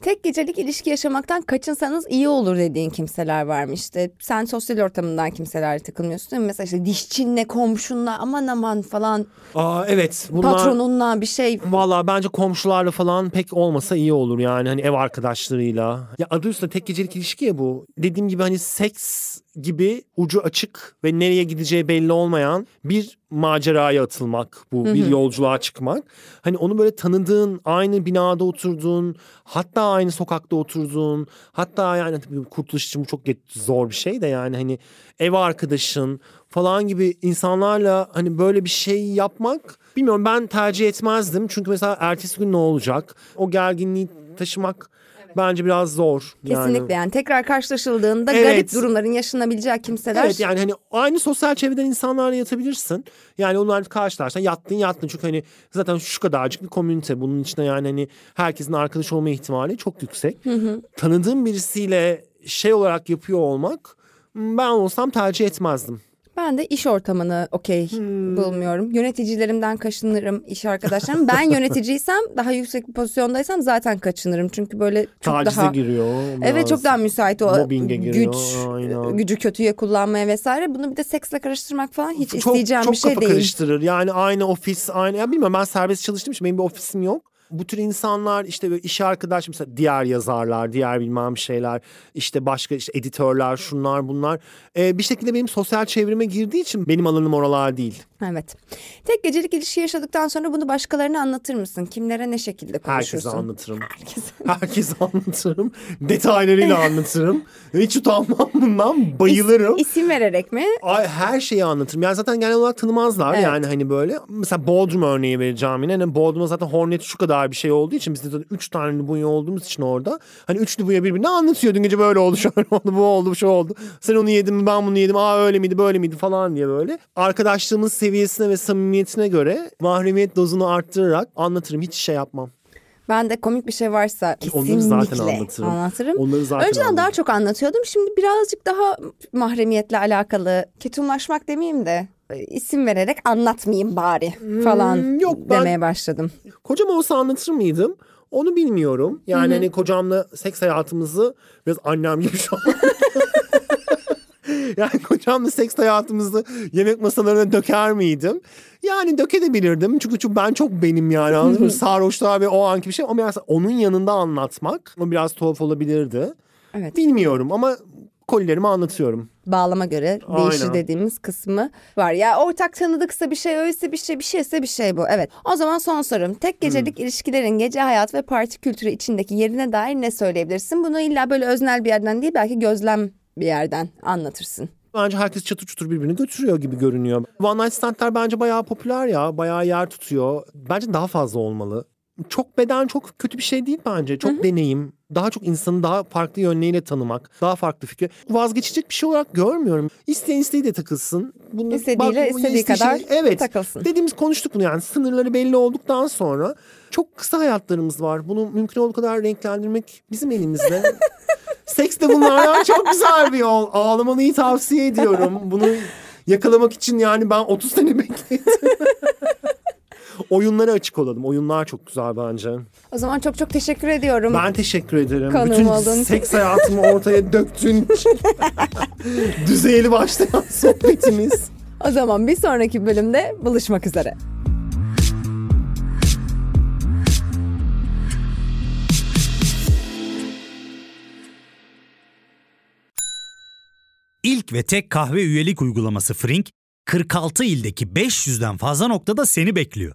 tek gecelik ilişki yaşamaktan kaçınsanız iyi olur dediğin kimseler varmış. İşte sen sosyal ortamından kimselerle takılmıyorsun değil mi? Mesela işte dişçinle, komşunla aman aman falan Aa evet bunlar patronunla bir şey. Valla bence komşularla falan pek olmasa iyi olur yani hani ev arkadaşlarıyla. Ya adı üstünde tek gecelik ilişki ya bu. Dediğim gibi hani seks gibi ucu açık ve nereye gideceği belli olmayan bir maceraya atılmak bu bir yolculuğa çıkmak. Hani onu böyle tanıdığın aynı binada oturduğun hatta aynı sokakta oturduğun hatta yani tabii kurtuluş için bu çok zor bir şey de yani hani ev arkadaşın falan gibi insanlarla hani böyle bir şey yapmak bilmiyorum ben tercih etmezdim. Çünkü mesela ertesi gün ne olacak? O gerginliği taşımak bence biraz zor. Yani. Kesinlikle yani tekrar karşılaşıldığında Evet. garip durumların yaşanabileceği kimseler. Evet yani hani aynı sosyal çevreden insanlarla yatabilirsin. Yani onlar karşılarsan yattın yattın. Çünkü hani zaten şu kadarcık bir komünite. Bunun içinde yani hani herkesin arkadaş olma ihtimali çok yüksek. Tanıdığım birisiyle şey olarak yapıyor olmak ben olsam tercih etmezdim. Ben de iş ortamını okey Hmm. bulmuyorum. Yöneticilerimden kaçınırım, iş arkadaşlarım. Ben yöneticiysem, daha yüksek bir pozisyondaysam zaten kaçınırım. Çünkü böyle çok Tacize daha... giriyor. Evet çok daha müsait o giriyor, güç, aynen. gücü kötüye kullanmaya vesaire. Bunu bir de seksle karıştırmak falan hiç çok, isteyeceğim çok bir şey kafa değil. karıştırır. Yani aynı ofis, aynı ya bilmiyorum ben serbest çalıştığım için benim bir ofisim yok. Bu tür insanlar işte böyle iş arkadaş mesela diğer yazarlar, diğer bilmem şeyler, işte başka işte editörler, şunlar bunlar. Ee, bir şekilde benim sosyal çevreme girdiği için benim alanım oralar değil. Evet. Tek gecelik ilişki yaşadıktan sonra bunu başkalarına anlatır mısın? Kimlere ne şekilde Herkese konuşursun? anlatırım. Herkese anlatırım. Detaylarıyla anlatırım. Hiç utanmam bundan. Bayılırım. İsim vererek mi? Ay, her şeyi anlatırım. Yani zaten genel olarak tanımazlar Evet. yani hani böyle. Mesela Bodrum örneği vereceğim yine. Hani Bodrum'da zaten Hornet şu kadar bir şey olduğu için biz de zaten üç tane Lubunya olduğumuz için orada. Hani üç Lubunya birbirine anlatıyor. Dün gece böyle oldu, şöyle oldu, bu oldu, şu oldu. Sen onu yedin mi, ben bunu yedim. Aa öyle miydi, böyle miydi falan diye böyle. Arkadaşlığımız seviyesine ve samimiyetine göre mahremiyet dozunu arttırarak anlatırım. Hiç şey yapmam. Ben de komik bir şey varsa Onları zaten kesinlikle anlatırım. anlatırım. Onları zaten Önceden daha anlatırım. çok anlatıyordum. Şimdi birazcık daha mahremiyetle alakalı ketumlaşmak demeyeyim de isim vererek anlatmayayım bari falan Hmm, yok, ben- demeye başladım. Kocam olsa anlatır mıydım? Onu bilmiyorum. Yani hani kocamla seks hayatımızı biraz annem gibi şu an. yani kocamla seks hayatımızı yemek masalarına döker miydim? Yani dökebilirdim. Çünkü, çünkü ben çok benim yani anladın mı? Sarhoşluğa ve o anki bir şey. Ama mesela onun yanında anlatmak o biraz tuhaf olabilirdi. Evet. Bilmiyorum ama kolilerimi anlatıyorum. Bağlama göre değişir Aynen. dediğimiz kısmı var. Ya ortak tanıdıksa bir şey, öyleyse bir şey, bir şeyse bir şey bu. Evet. O zaman son sorum. Tek gecelik ilişkilerin gece hayat ve parti kültürü içindeki yerine dair ne söyleyebilirsin? Bunu illa böyle öznel bir yerden değil belki gözlem bir yerden anlatırsın. Bence herkes çatır çutur birbirini götürüyor gibi görünüyor. One Night Stand'ler bence bayağı popüler ya. Bayağı yer tutuyor. Bence daha fazla olmalı. Çok beden çok kötü bir şey değil bence. Çok deneyim. Daha çok insanı daha farklı yönleriyle tanımak. Daha farklı fikir. Vazgeçecek bir şey olarak görmüyorum. İsteyen isteği de takılsın. Bunu, İstediğiyle bu istediği kadar evet, takılsın. Dediğimiz konuştuk bunu yani. Sınırları belli olduktan sonra çok kısa hayatlarımız var. Bunu mümkün olduğu kadar renklendirmek bizim elimizde. Seks de bunlardan çok güzel bir yol. Ağlamalıyı tavsiye ediyorum. Bunu yakalamak için yani ben 30 sene bekledim. oyunlara açık olalım. Oyunlar çok güzel bence. O zaman çok çok teşekkür ediyorum. Ben teşekkür ederim. Konum Bütün oldun. seks hayatımı ortaya döktün. Düzeyli başlayan sohbetimiz. O zaman bir sonraki bölümde buluşmak üzere. İlk ve tek kahve üyelik uygulaması Frink, 46 ildeki 500'den fazla noktada seni bekliyor.